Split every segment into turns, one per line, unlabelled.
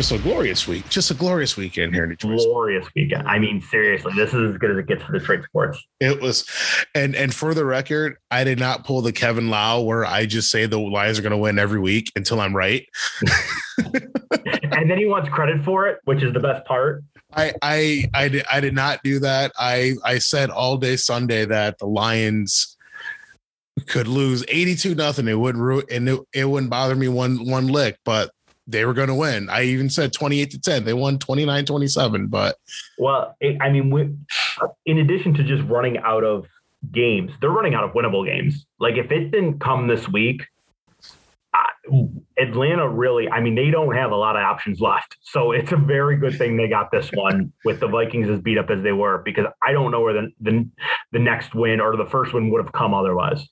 just a glorious week, just a glorious weekend here in Detroit.
Glorious weekend. I mean, seriously, this is as good as it gets for Detroit sports.
It was, and and for the record, I did not pull the Kevin Lau where I just say the Lions are going to win every week until I'm right.
and then he wants credit for it, which is the best part.
I I I did, I did not do that. I I said all day Sunday that the Lions could lose 82 nothing. It wouldn't ru- and it, it wouldn't bother me one one lick, but they were going to win. I even said 28 to 10. They won 29 27, but
well, I mean, in addition to just running out of games, they're running out of winnable games. Like if it didn't come this week, Atlanta really, I mean, they don't have a lot of options left. So it's a very good thing they got this one with the Vikings as beat up as they were, because I don't know where the, the, the next win or the first win would have come otherwise.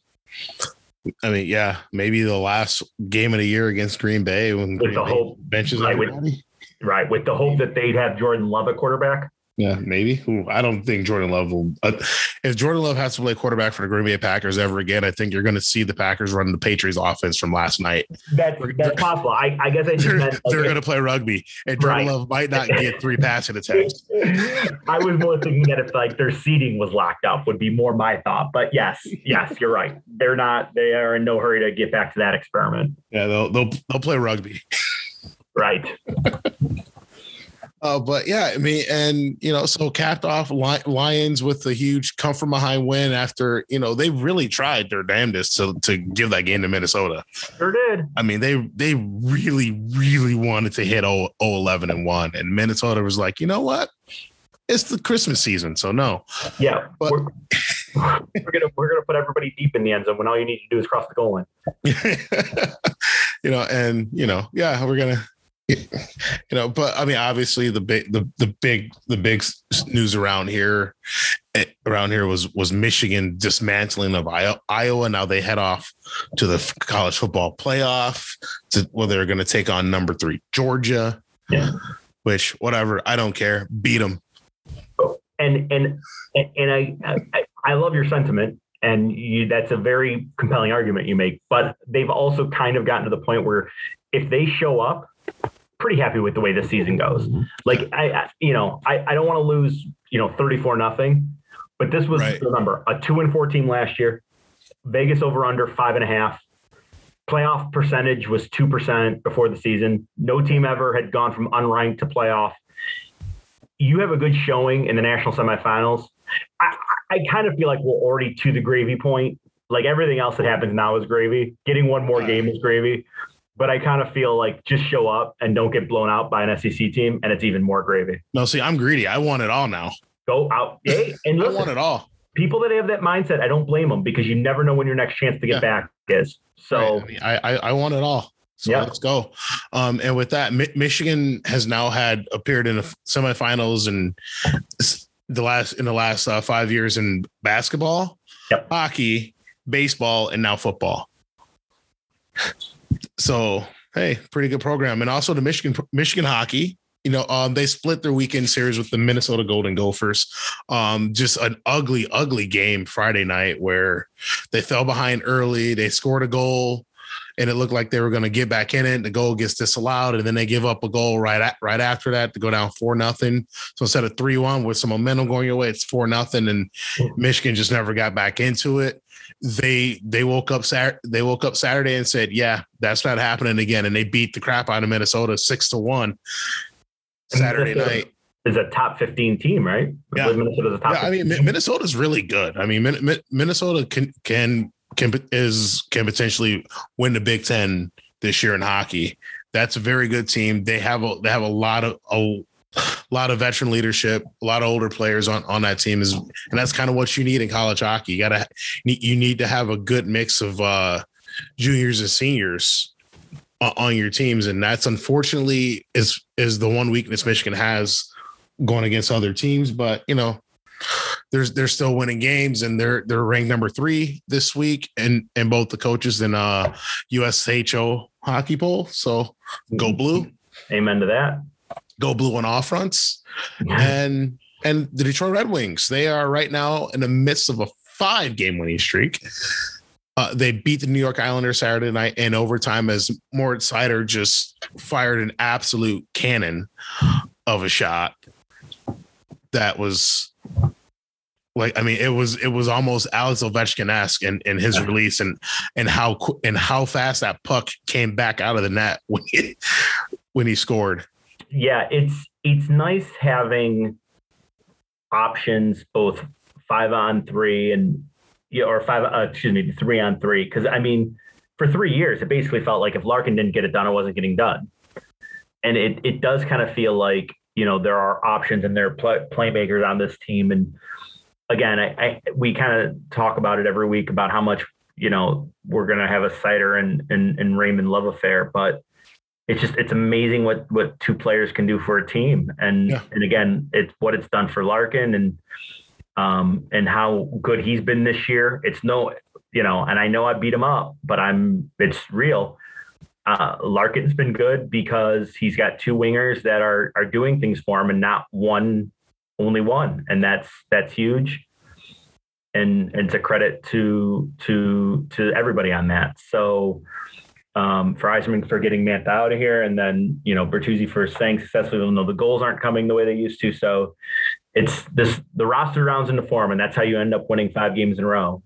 I mean, yeah, maybe the last game of the year against Green Bay when
with
Green
the
Bay
hope
benches
right,
everybody.
with, right with the hope that they'd have Jordan Love at quarterback.
Yeah, maybe. Ooh, I don't think Jordan Love will. Uh, if Jordan Love has to play quarterback for the Green Bay Packers ever again, I think you're going to see the Packers run the Patriots offense from last night.
That's that's possible. I, I guess I just
They're,
meant
they're going to play rugby, and Jordan
Right.
Love might not get three passing attempts.
I was more thinking that if like their seating was locked up would be more my thought. But yes, yes, you're right. They're not. They are in no hurry to get back to that experiment.
Yeah, they'll they'll they'll play rugby.
Right.
Uh, but yeah, I mean, and you know, so capped off Lions with a huge come from behind win after you know they really tried their damnedest to to give that game to Minnesota.
Sure did.
I mean, they they really really wanted to hit 0, 11 and one, and Minnesota was like, you know what? It's the Christmas season, so no.
Yeah.
But-
we're, we're gonna we're gonna put everybody deep in the end zone when all you need to do is cross the goal line.
you know, and you know, yeah, we're gonna, you know, but I mean, obviously, the big, the the big, the big news around here, eh, around here was was Michigan dismantling of Iowa. Now they head off to the college football playoff, to where they're going to take on number three Georgia.
Yeah.
Which, whatever, I don't care. Beat them.
and and and I I, I love your sentiment, and you, that's a very compelling argument you make. But they've also kind of gotten to the point where if they show up, pretty happy with the way the season goes. Mm-hmm. Like I, I you know, I, I don't want to lose you know thirty four nothing, but this was
Right.
remember a two and four team last year. Vegas over under five and a half. Playoff percentage was two percent before the season. No team ever had gone from unranked to playoff you have a good showing in the national semifinals. I, I kind of feel like we're already to the gravy point. Like everything else that happens now is gravy. Getting one more game is gravy. But I kind of feel like just show up and don't get blown out by an SEC team, and it's even more gravy.
No, see, I'm greedy. I want it all now.
Go out, hey, and
I
listen,
want it all.
people that have that mindset, I don't blame them because you never know when your next chance to get
Yeah.
back is. So
Right. I, mean, I, I I want it all. So
Yeah.
let's go. Um, and with that, Mi- Michigan has now had appeared in the semifinals and the last in the last uh, five years in basketball,
Yep.
hockey, baseball, and now football. So hey, pretty good program, and also the Michigan Michigan hockey. You know, um, they split their weekend series with the Minnesota Golden Gophers. Um, just an ugly, ugly game Friday night where they fell behind early. They scored a goal, and it looked like they were going to get back in it. The goal gets disallowed, and then they give up a goal right at, right after that to go down four nothing. So instead of three one with some momentum going your way, it's four nothing, and Michigan just never got back into it. They they woke up Sat they woke up Saturday and said, "Yeah, that's not happening again," and they beat the crap out of Minnesota six to one Saturday night.
is a top fifteen team, right?
Yeah.
Minnesota's a top.
Yeah, I mean
15
Mi-
team.
Minnesota's really good. I mean Min- Min- Minnesota can can can is can potentially win the Big Ten this year in hockey. That's a very good team. They have a they have a lot of a lot of veteran leadership, a lot of older players on on that team is, and that's kind of what you need in college hockey. You gotta you need to have a good mix of uh, juniors and seniors on your teams, and that's unfortunately is is the one weakness Michigan has going against other teams. But you know, there's they're still winning games, and they're they're ranked number three this week, and and both the coaches in uh USCHO hockey poll. So go blue,
Amen to that.
Go blue on all fronts, and and the Detroit Red Wings they are right now in the midst of a five game winning streak. Uh, they beat the New York Islanders Saturday night in overtime as Moritz Seider just fired an absolute cannon of a shot that was like I mean it was it was almost Alex Ovechkin esque in, in his release and and how and how fast that puck came back out of the net when he, when he scored.
Yeah, it's it's nice having options both five on three and yeah, or five, uh, excuse me, three on three. Because I mean, for three years, it basically felt like if Larkin didn't get it done, it wasn't getting done. And it it does kind of feel like you know there are options and there are play, playmakers on this team. And again, I, I we kind of talk about it every week about how much you know we're gonna have a Seider and and, and Raymond love affair, but it's just it's amazing what what two players can do for a team. And yeah. and again, it's what it's done for Larkin and um, and how good he's been this year. It's no, you know, and I know I beat him up, but I'm it's real. Uh, Larkin's been good because he's got two wingers that are are doing things for him, and not one, only one, and that's that's huge. And and it's a credit to to to everybody on that. So um, for Yzerman for getting Mantha out of here, and then you know Bertuzzi for staying successful, even though the goals aren't coming the way they used to. So it's this the roster rounds into form, and that's how you end up winning five games in a row.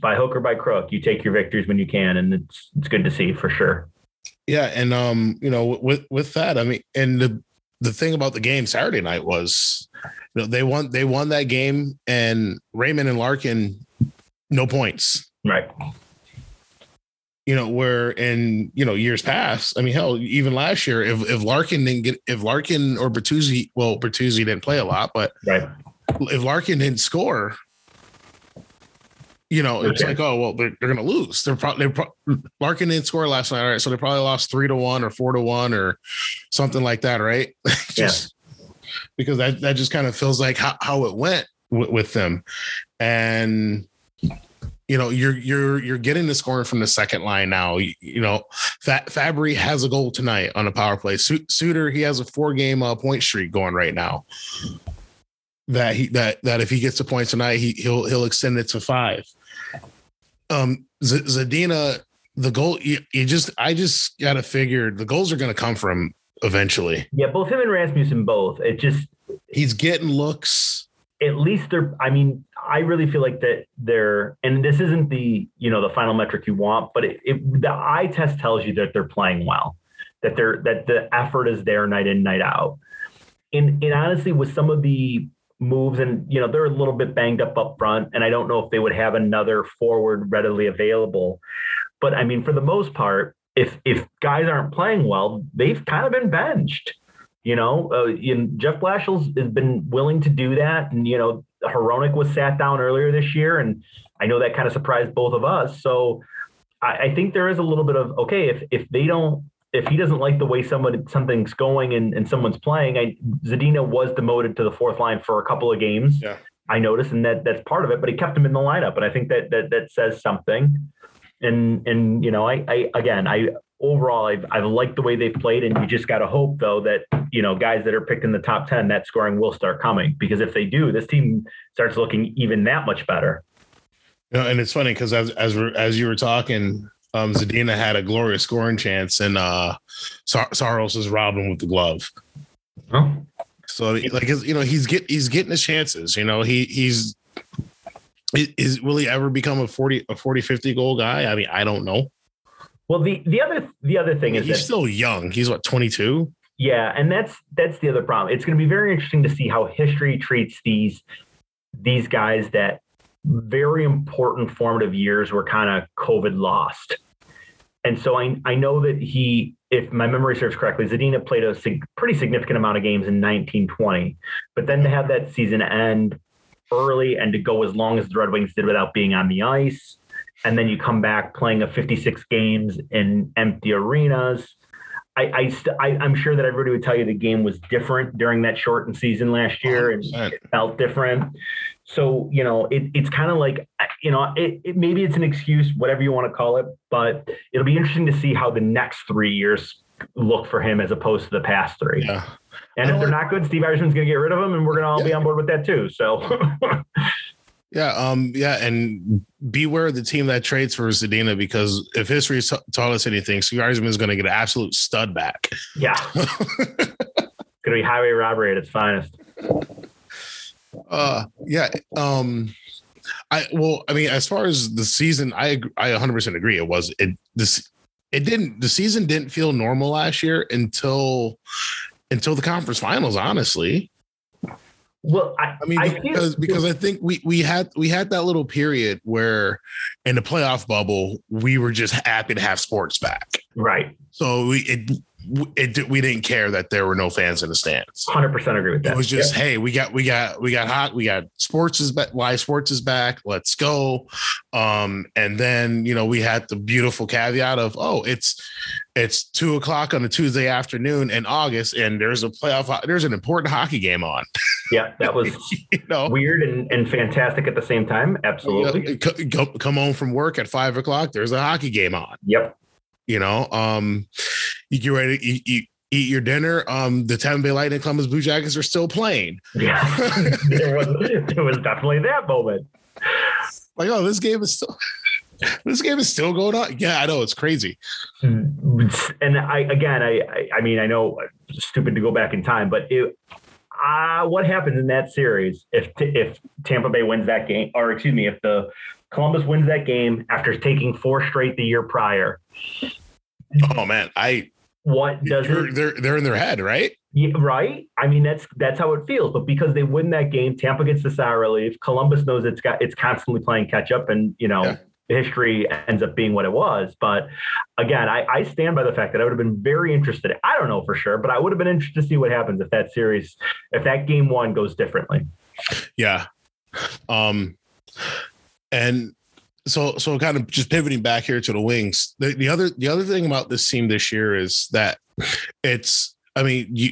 By hook or by crook, you take your victories when you can, and it's it's good to see for sure.
Yeah, and um, you know, with with that, I mean, and the the thing about the game Saturday night was, you know, they won they won that game, and Raymond and Larkin, no points.
Right
you know, where in you know years past, I mean, hell, even last year, if if Larkin didn't get, if Larkin or Bertuzzi, well, Bertuzzi didn't play a lot, but
right.
if Larkin didn't score, you know, it's like, oh well, they're, they're gonna lose. They're probably pro- Larkin didn't score last night, all right? So they probably lost three to one or four to one or something like that, right? just yeah. because that that just kind of feels like how, how it went with, with them, and you know you're you're you're getting the scoring from the second line now. You, you know, Fabbri has a goal tonight on a power play. Suter he has a four game uh, point streak going right now. That he that that if he gets a point tonight, he he'll he'll extend it to five. Um, Z- Zadina, the goal you, you just I just gotta figure the goals are gonna come from eventually.
Yeah, both him and Rasmussen both. It just
he's getting looks
at least they're i mean i really feel like that they're and this isn't the you know the final metric you want but it, it, the eye test tells you that they're playing well that they're that the effort is there night in night out. And and honestly with some of the moves and you know they're a little bit banged up up front and i don't know if they would have another forward readily available. But i mean for the most part if if guys aren't playing well they've kind of been benched you know, uh, Jeff Blashill's has been willing to do that, and you know, Hronek was sat down earlier this year, and I know that kind of surprised both of us. So I, I think there is a little bit of okay if if they don't if he doesn't like the way someone something's going and, and someone's playing, I, Zadina was demoted to the fourth line for a couple of games.
Yeah.
I noticed, and that that's part of it. But he kept him in the lineup, and I think that that that says something. And and you know, I I again, I overall, I've, I've liked the way they've played. And you just got to hope, though, that, you know, guys that are picked in the top 10, that scoring will start coming. Because if they do, this team starts looking even that much better.
You know, and it's funny because as, as, as you were talking, um, Zadina had a glorious scoring chance, and uh, Sar- Saros is robbing with the glove.
Oh.
So like you know he's get he's getting his chances. You know he he's is will he ever become a 40 a 40 50 goal guy? I mean I don't know.
Well, the the other the other thing is
he's that, still young. He's what twenty two.
Yeah, and that's that's the other problem. It's going to be very interesting to see how history treats these these guys that very important formative years were kind of COVID lost. And so I I know that he, if my memory serves correctly, Zadina played a sig- pretty significant amount of games in 1920, but then to have that season end early and to go as long as the Red Wings did without being on the ice and then you come back playing a 56 games in empty arenas. I, I, st- I am sure that everybody would tell you the game was different during that shortened season last year 100%. and it felt different. So you know, it, it's kind of like you know, it, it, maybe it's an excuse, whatever you want to call it, but it'll be interesting to see how the next three years look for him as opposed to the past three.
Yeah.
And if they're not good, Steve Yzerman's going to get rid of them, and we're going to all yeah. be on board with that too. So
Yeah, um, yeah, and beware the team that trades for Zadina because if history taught us anything, Steve is going to get an absolute stud back.
Yeah, going to be highway robbery at its finest.
Uh, yeah. Um, I well, I mean, as far as the season, I I 100 percent agree. It was it this it didn't the season didn't feel normal last year until until the conference finals. Honestly,
well, I,
I mean, I because because I think we we had we had that little period where in the playoff bubble we were just happy to have sports back,
right?
So we it it, we didn't care that there were no fans in the stands.
Hundred percent agree with that.
It was just, hey, we got, we got, we got hot. We got sports is back. Live sports is back. Let's go. Um, and then you know we had the beautiful caveat of, oh, it's it's two o'clock on a Tuesday afternoon in August, and there's a playoff. There's an important hockey game on.
Yeah, that was you know weird and, and fantastic at the same time. Absolutely.
You know, come home from work at five o'clock. There's a hockey game on.
Yep.
You know, um, you get ready to eat, your dinner. Um, the Tampa Bay Lightning Columbus Blue Jackets are still playing.
Yeah, there was there was definitely that moment.
Like, oh, this game is still this game is still going on. Yeah, I know it's crazy.
And I again, I I, I mean, I know stupid to go back in time, but it. Uh, what happens in that series if if Tampa Bay wins that game, or excuse me, if the Columbus wins that game after taking four straight the year prior?
Oh man, I
what does
they're they're in their head, right?
Yeah, right. I mean, that's that's how it feels. But because they win that game, Tampa gets the sour relief. Columbus knows it's got it's constantly playing catch up, and you know. Yeah. History ends up being what it was. But again, I, I stand by the fact that I would have been very interested. I don't know for sure, but I would have been interested to see what happens if that series, if that game one goes differently.
Yeah. Um, and so so kind of just pivoting back here to the wings. The, the other the other thing about this team this year is that it's I mean you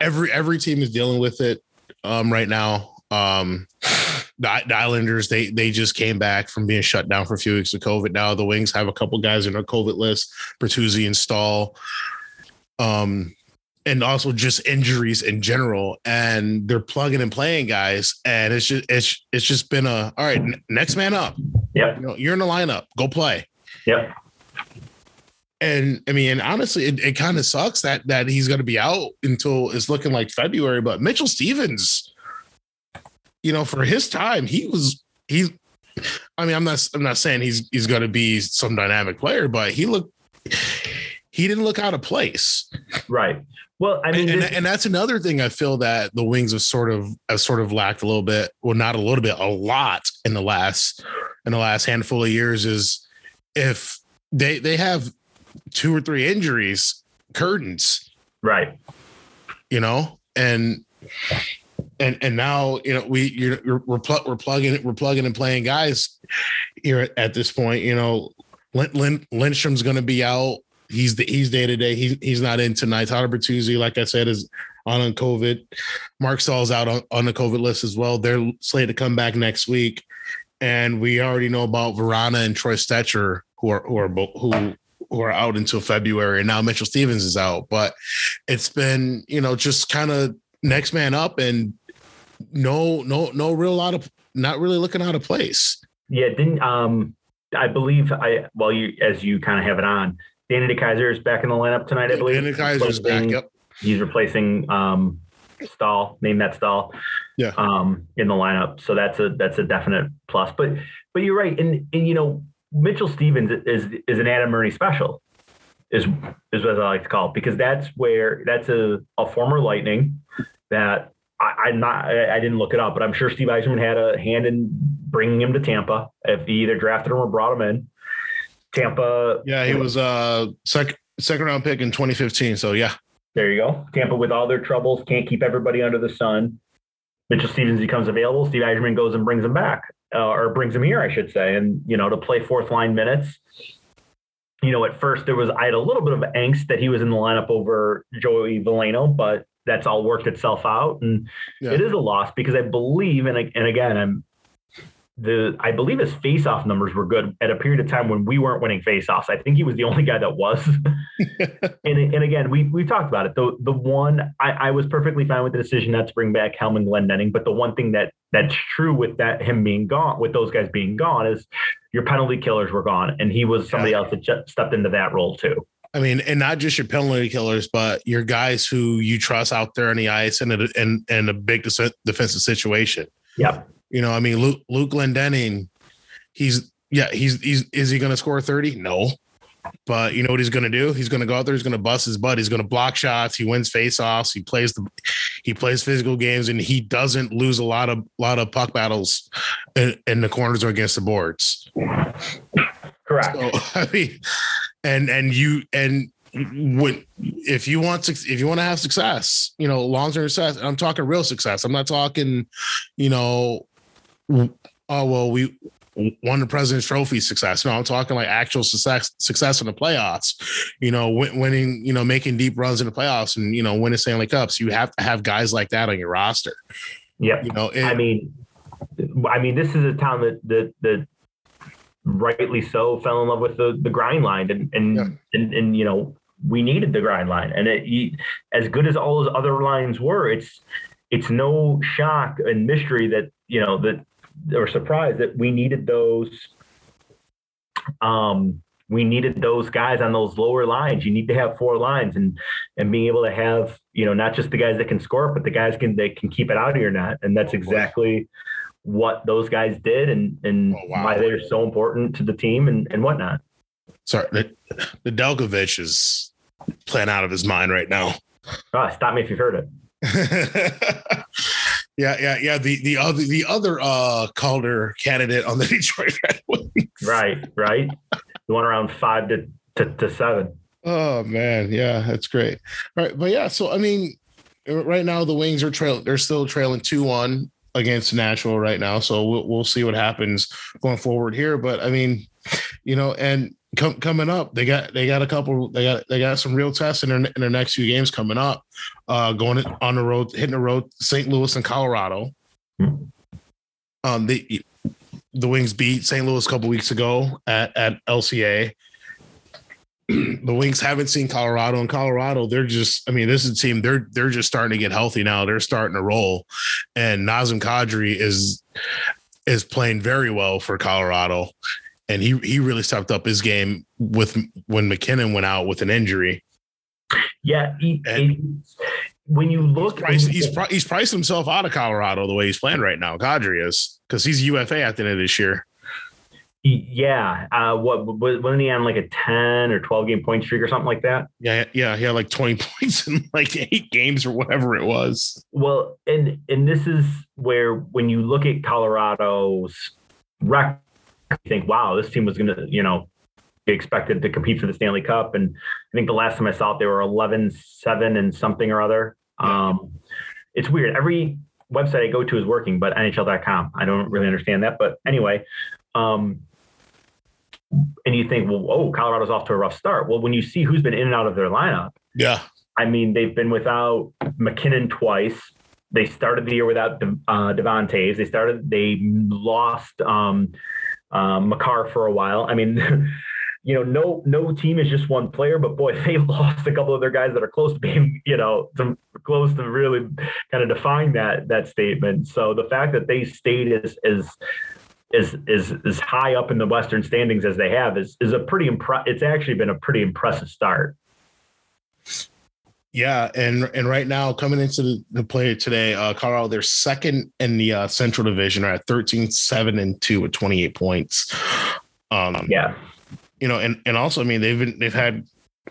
every every team is dealing with it um, right now. Um, the, the, Islanders they they just came back from being shut down for a few weeks of COVID. Now the Wings have a couple guys in a COVID list, Bertuzzi and Staal. Um, and also just injuries in general. And they're plugging and playing guys, and it's just it's it's just been a all right. Next man up.
Yeah,
you know, you're in the lineup. Go play.
Yep.
And I mean, and honestly, it, it kind of sucks that that he's going to be out until it's looking like February. But Mitchell Stephens, you know, for his time, he was he. I mean, I'm not I'm not saying he's he's going to be some dynamic player, but he looked he didn't look out of place.
Right. Well, I mean,
and, and, and, that's another thing I feel that the Wings have sort of have sort of lacked a little bit. Well, not a little bit, a lot in the last in the last handful of years is if they they have two or three injuries, curtains,
right?
You know, and and and now you know we you're we're pl- we're plugging we're plugging and playing guys here at, at this point. You know, Lin, Lin, Lindstrom's going to be out he's the he's day to day. He's he's not in tonight. Tyler Bertuzzi, like I said, is on on COVID. Marc Staal's out on, on the COVID list as well. They're slated to come back next week, and we already know about Vrana and Troy Stecher, who are who are who who are out until February, and now Mitchell Stephens is out. But it's been you know just kind of next man up, and no no no real lot of not really looking out of place.
Yeah, didn't um I believe I well you as you kind of have it on Danny DeKeyser is back in the lineup tonight, I believe.
Danny DeKeyser's back. Yep.
He's replacing um, Staal, name that Staal.
Yeah.
Um, in the lineup, so that's a that's a definite plus. But but you're right, and and you know Mitchell Stephens is is an Adam Murray special, is is what I like to call it because that's where that's a a former Lightning that I, am not I, I, didn't look it up, but I'm sure Steve Yzerman had a hand in bringing him to Tampa if he either drafted him or brought him in. Tampa.
Yeah, he was a uh, second second round pick in 2015. So yeah.
There you go. Tampa with all their troubles can't keep everybody under the sun. Mitchell Stephens becomes available. Steve Yzerman goes and brings him back, uh, or brings him here, I should say, and you know to play fourth line minutes. You know, at first there was I had a little bit of angst that he was in the lineup over Joey Veleno, but that's all worked itself out, and yeah. it is a loss because I believe, and and again, I'm the I believe his face-off numbers were good at a period of time when we weren't winning face-offs. I think he was the only guy that was. and and again, we we talked about it. The the one I, I was perfectly fine with the decision not to bring back Helm and Glendening, but the one thing that that's true with that him being gone, with those guys being gone, is your penalty killers were gone, and he was somebody yeah. else that stepped into that role too.
I mean, and not just your penalty killers, but your guys who you trust out there on the ice and in and and a big defensive situation.
Yep.
You know, I mean, Luke Luke Glendening, he's yeah, he's he's is he going to score thirty? No, but you know what he's going to do? He's going to go out there. He's going to bust his butt. He's going to block shots. He wins faceoffs. He plays the he plays physical games, and he doesn't lose a lot of lot of puck battles in, in the corners or against the boards.
Correct.
So, I mean, and and you and when if you want to if you want to have success, you know, long term success. I'm talking real success. I'm not talking, you know, oh well, we won the President's Trophy success. No, I'm talking like actual success success in the playoffs. You know, winning, you know, making deep runs in the playoffs, and you know, winning Stanley Cups. You have to have guys like that on your roster.
Yeah,
you know,
it, I mean, I mean, this is a town that that that rightly so fell in love with the the grind line and and yeah. and, and you know we needed the grind line and it, as good as all those other lines were it's it's no shock and mystery that you know that or surprised that we needed those um we needed those guys on those lower lines you need to have four lines and and being able to have you know not just the guys that can score but the guys can that can keep it out of your net and that's exactly what those guys did and and oh, wow. why they're so important to the team and, and whatnot.
Sorry, the, Nedeljkovic is playing out of his mind right now.
Oh, stop me if you've heard it.
yeah, yeah, yeah. The the other the other uh Calder candidate on the Detroit Red Wings.
Right, right. The one around five to, to, to seven.
Oh man, yeah, that's great. All right, but yeah, so I mean, right now the Wings are trail they're still trailing two one against Nashville right now. So we'll, we'll see what happens going forward here. But I mean, you know, and com- coming up, they got they got a couple. They got they got some real tests in their in their next few games coming up. Uh, going on the road, hitting the road, St. Louis and Colorado. Um, the the Wings beat St. Louis a couple weeks ago at at LCA. the Wings haven't seen Colorado, and Colorado, they're just, I mean, this is a team, they're they're just starting to get healthy now. They're starting to roll. And Nazem Kadri is is playing very well for Colorado. And he he really stepped up his game with when MacKinnon went out with an injury.
Yeah, he, he, when you look,
he's priced, he's, he's priced himself out of Colorado the way he's playing right now. Kadri is because he's UFA at the end of this year.
Yeah. Uh, what wasn't he on like a 10 or 12 game point streak or something like that?
Yeah. Yeah. He had like 20 points in like eight games or whatever it was.
Well, and, and this is where when you look at Colorado's record, you think, wow, this team was going to, you know, be expected to compete for the Stanley Cup. And I think the last time I saw it, they were 11, 7 and something or other. Um, it's weird. Every website I go to is working, but NHL.com. I don't really understand that. But anyway, um, and you think, well, oh, Colorado's off to a rough start. Well, when you see who's been in and out of their lineup,
yeah,
I mean, they've been without MacKinnon twice. They started the year without uh, Devon Toews. They started, they lost um, uh, Makar for a while. I mean, you know, no no team is just one player, but boy, they lost a couple of their guys that are close to being, you know, to, close to really kind of defying that that statement. So the fact that they stayed as as is is as high up in the Western standings as they have is is a pretty impre- It's actually been a pretty impressive start.
Yeah, and and right now coming into the, the play today, uh, Colorado they're second in the uh, Central Division, are at 13, 7, and two with twenty eight points.
Um, yeah,
you know, and and also I mean they've been they've had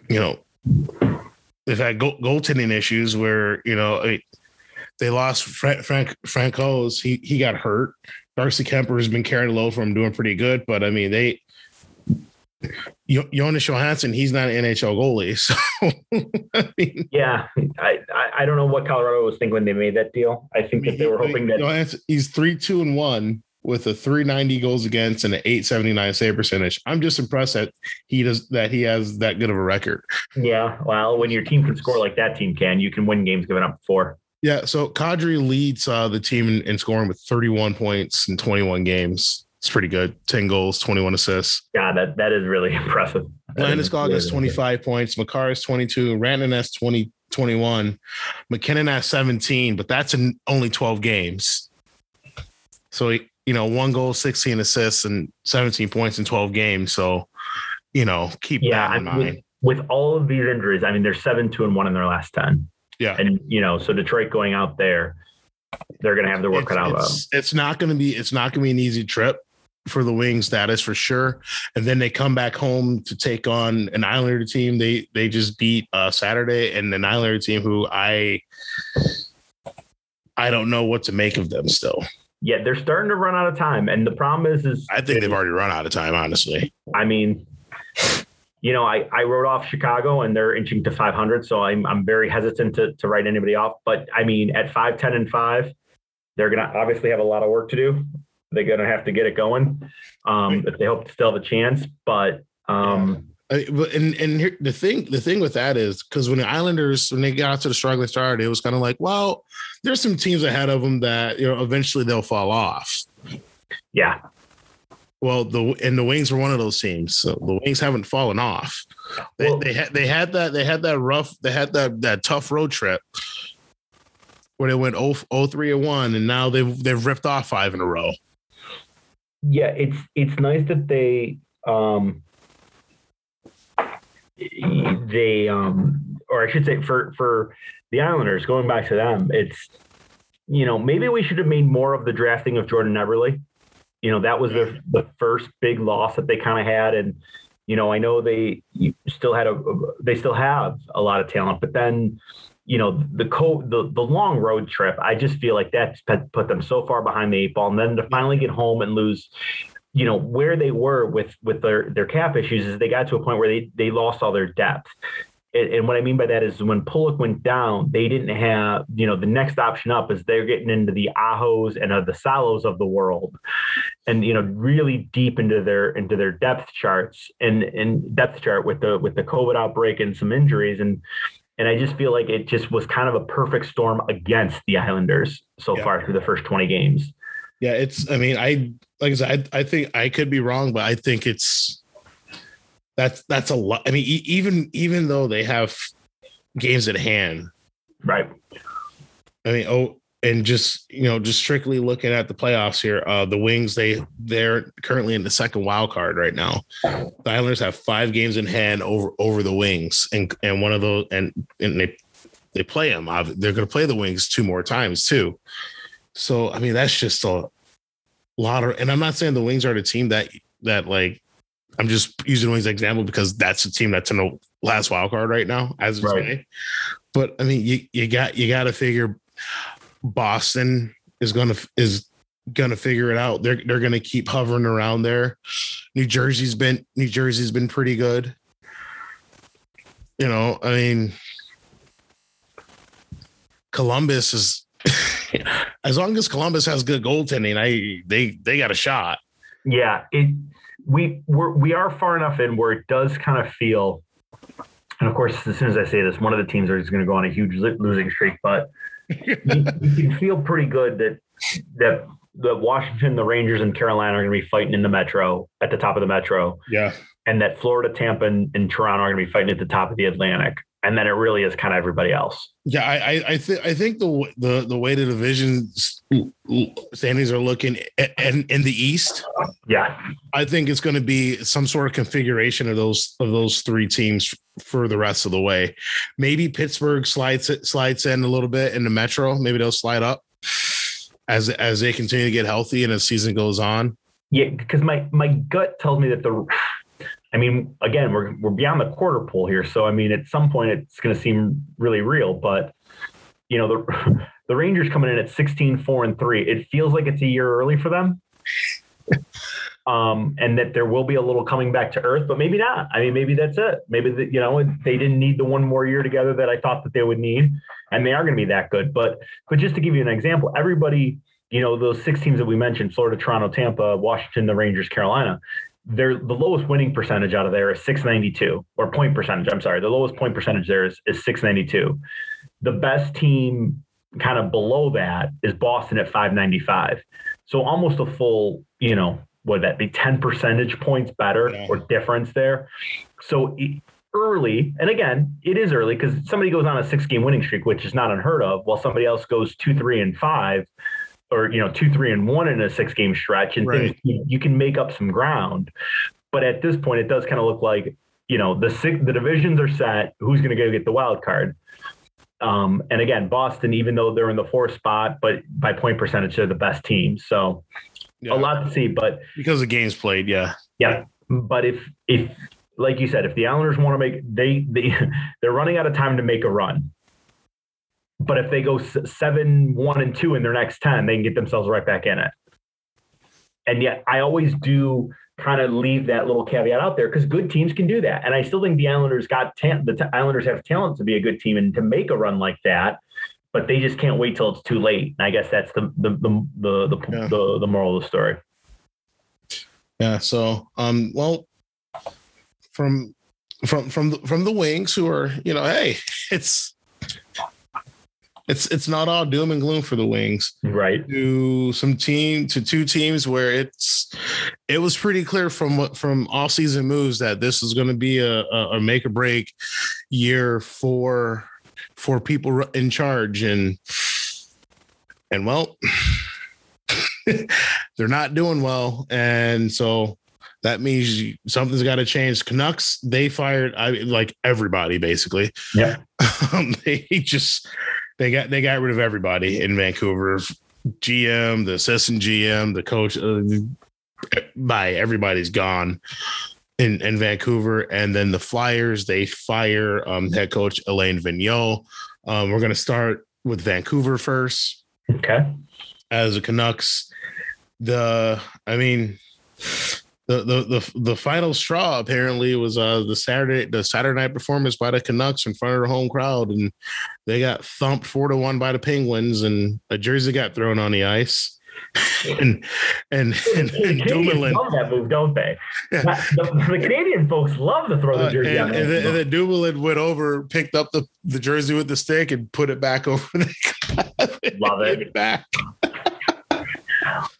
you know they've had goal, goaltending issues where you know they lost Frank Frank Francouz. He he got hurt. Darcy Kuemper has been carrying load for him, doing pretty good. But I mean, they Jonas Johansson, he's not an NHL goalie. So
I mean, yeah, I, I don't know what Colorado was thinking when they made that deal. I think I mean, that they were hoping that
Johansson, he's three two and one with a 390 goals against and an 879 save percentage. I'm just impressed that he does that he has that good of a record.
Yeah, well, when your team can score like that team can, you can win games giving up four.
Yeah, so Kadri leads uh, the team in, in, scoring with 31 points in 21 games. It's pretty good. 10 goals, 21 assists.
Yeah, that, that is really impressive.
Landeskog has 25 points. Makar is 22. Rantanen has 20, 21. MacKinnon has 17, but that's in only 12 games. So, you know, one goal, 16 assists, and 17 points in 12 games. So, you know, keep yeah, that in mind.
With, with all of these injuries, I mean, they're seven, two, and one in their last 10.
Yeah.
And, you know, so Detroit going out there, they're going to have their work cut out.
It's, it's not going to be, it's not going to be an easy trip for the Wings, that is for sure. And then they come back home to take on an Islander team. They they just beat uh, Saturday and an Islander team who I I don't know what to make of them still.
Yeah, they're starting to run out of time, and the problem is, is
I think they've already run out of time. Honestly,
I mean, you know, I, I wrote off Chicago and they're inching to 500, so I'm I'm very hesitant to to write anybody off. But I mean, at five, 10, and five, they're gonna obviously have a lot of work to do they're going to have to get it going um, if they hope to still have a chance. But um,
but and and here, the thing the thing with that is because when the Islanders when they got to the struggling start, it was kind of like, well, there's some teams ahead of them that you know eventually they'll fall off.
Yeah.
Well, the and the Wings were one of those teams. So the Wings haven't fallen off. They well, they had they had that they had that rough they had that that tough road trip where they went 0, 3 and 1 and now they've they've ripped off five in a row
yeah, it's it's nice that they um they um or I should say for for the Islanders going back to them, it's you know maybe we should have made more of the drafting of Jordan Eberle. You know that was the the first big loss that they kind of had, and you know I know they still had a they still have a lot of talent, but then you know the co the, the long road trip i just feel like that's put them so far behind the eight ball. And then to finally get home and lose you know where they were with with their their cap issues is they got to a point where they they lost all their depth. And, and what I mean by that is when Pulock went down, they didn't have, you know, the next option up is they're getting into the Ahos and uh, the Salos of the world, and you know, really deep into their into their depth charts and and depth chart with the with the COVID outbreak and some injuries, and and I just feel like it just was kind of a perfect storm against the Islanders so yeah. far through the first 20 games.
Yeah, it's, I mean, I, like I said, I, I think I could be wrong, but I think it's, that's, that's a lot. I mean, e- even, even though they have games at hand,
right.
I mean, oh, and just you know just strictly looking at the playoffs here uh the wings they they're currently in the second wild card right now. The islanders have five games in hand over over the wings and and one of those and and they they play them they're going to play the wings two more times too. So i mean that's just a lot of and i'm not saying the wings are the team that that like i'm just using wings example because that's the team that's in the last wild card right now as of right. today. But i mean you you got you got to figure Boston is gonna is gonna figure it out. They're they're gonna keep hovering around there. New Jersey's been New Jersey's been pretty good. You know, I mean, Columbus is as long as Columbus has good goaltending, I they they got a shot.
Yeah, it we we're, we are far enough in where it does kind of feel. And of course, as soon as I say this, one of the teams is going to go on a huge losing streak. But you, you can feel pretty good that that the Washington, the Rangers, and Carolina are going to be fighting in the Metro at the top of the Metro.
Yeah.
And that Florida, Tampa, and, and Toronto are going to be fighting at the top of the Atlantic. And then it really is kind of everybody else.
Yeah, I I think I think the the the way the division standings are looking in in the East.
Yeah,
I think it's going to be some sort of configuration of those of those three teams for the rest of the way. Maybe Pittsburgh slides slides in a little bit in the Metro. Maybe they'll slide up as as they continue to get healthy and as season goes on.
Yeah, because my my gut tells me that the I mean, again, we're we're beyond the quarter pool here, so I mean, at some point it's going to seem really real. But you know, the the Rangers coming in at 16, 4, and three, it feels like it's a year early for them. um, and that there will be a little coming back to earth, but maybe not. I mean, maybe that's it. Maybe the, you know they didn't need the one more year together that I thought that they would need, and they are going to be that good. But but just to give you an example, everybody, you know, those six teams that we mentioned: Florida, Toronto, Tampa, Washington, the Rangers, Carolina they're the lowest winning percentage out of there is 692 or point percentage. I'm sorry, the lowest point percentage there is, is 692. The best team kind of below that is Boston at 595. So almost a full, you know, what would that be 10 percentage points better or difference there. So early, and again, it is early because somebody goes on a six game winning streak, which is not unheard of, while somebody else goes two, three, and five, or you know, two, three, and one in a six game stretch, and
Right.
things, you, you can make up some ground. But at this point, it does kind of look like you know the six, the divisions are set. Who's going to go get the wild card? Um, and again, Boston, even though they're in the fourth spot, but by point percentage, they're the best team. So
Yeah.
a lot to see. But
because the games played. Yeah.
yeah, but if if like you said, if the Islanders want to make they they they're running out of time to make a run. But if they go seven, one, and two in their next ten, they can get themselves right back in it. And yet, I always do kind of leave that little caveat out there because good teams can do that. And I still think the Islanders got ta- the t- Islanders have talent to be a good team and to make a run like that. But they just can't wait till it's too late. And I guess that's the the the the the,
Yeah.
the, the moral of the story.
Yeah. So, um, well, from from from the, from the wings, who are you know, hey, it's it's it's not all doom and gloom for the wings.
Right.
To some team to two teams where it's it was pretty clear from what from all season moves that this is going to be a, a, a make or break year for for people in charge and and well they're not doing well and so that means you- something's got to change canucks they fired i like everybody basically
Yeah.
um, they just they got they got rid of everybody in vancouver gm the assistant gm the coach uh, by everybody's gone in, in Vancouver, and then the Flyers they fire um, head coach Alain Vigneault. Um, we're going to start with Vancouver first
Okay.
as the Canucks. The I mean, the the the the final straw apparently was uh the Saturday the Saturday night performance by the Canucks in front of the home crowd, and they got thumped four to one by the Penguins, and a jersey got thrown on the ice. And and and, and Dumoulin,
love that move, don't they?
Yeah.
The, the Canadian folks love to throw the
uh,
jersey on
and, and, and then Dumoulin went over, picked up the, the jersey with the stick, and put it back over. The,
Love it.
It back.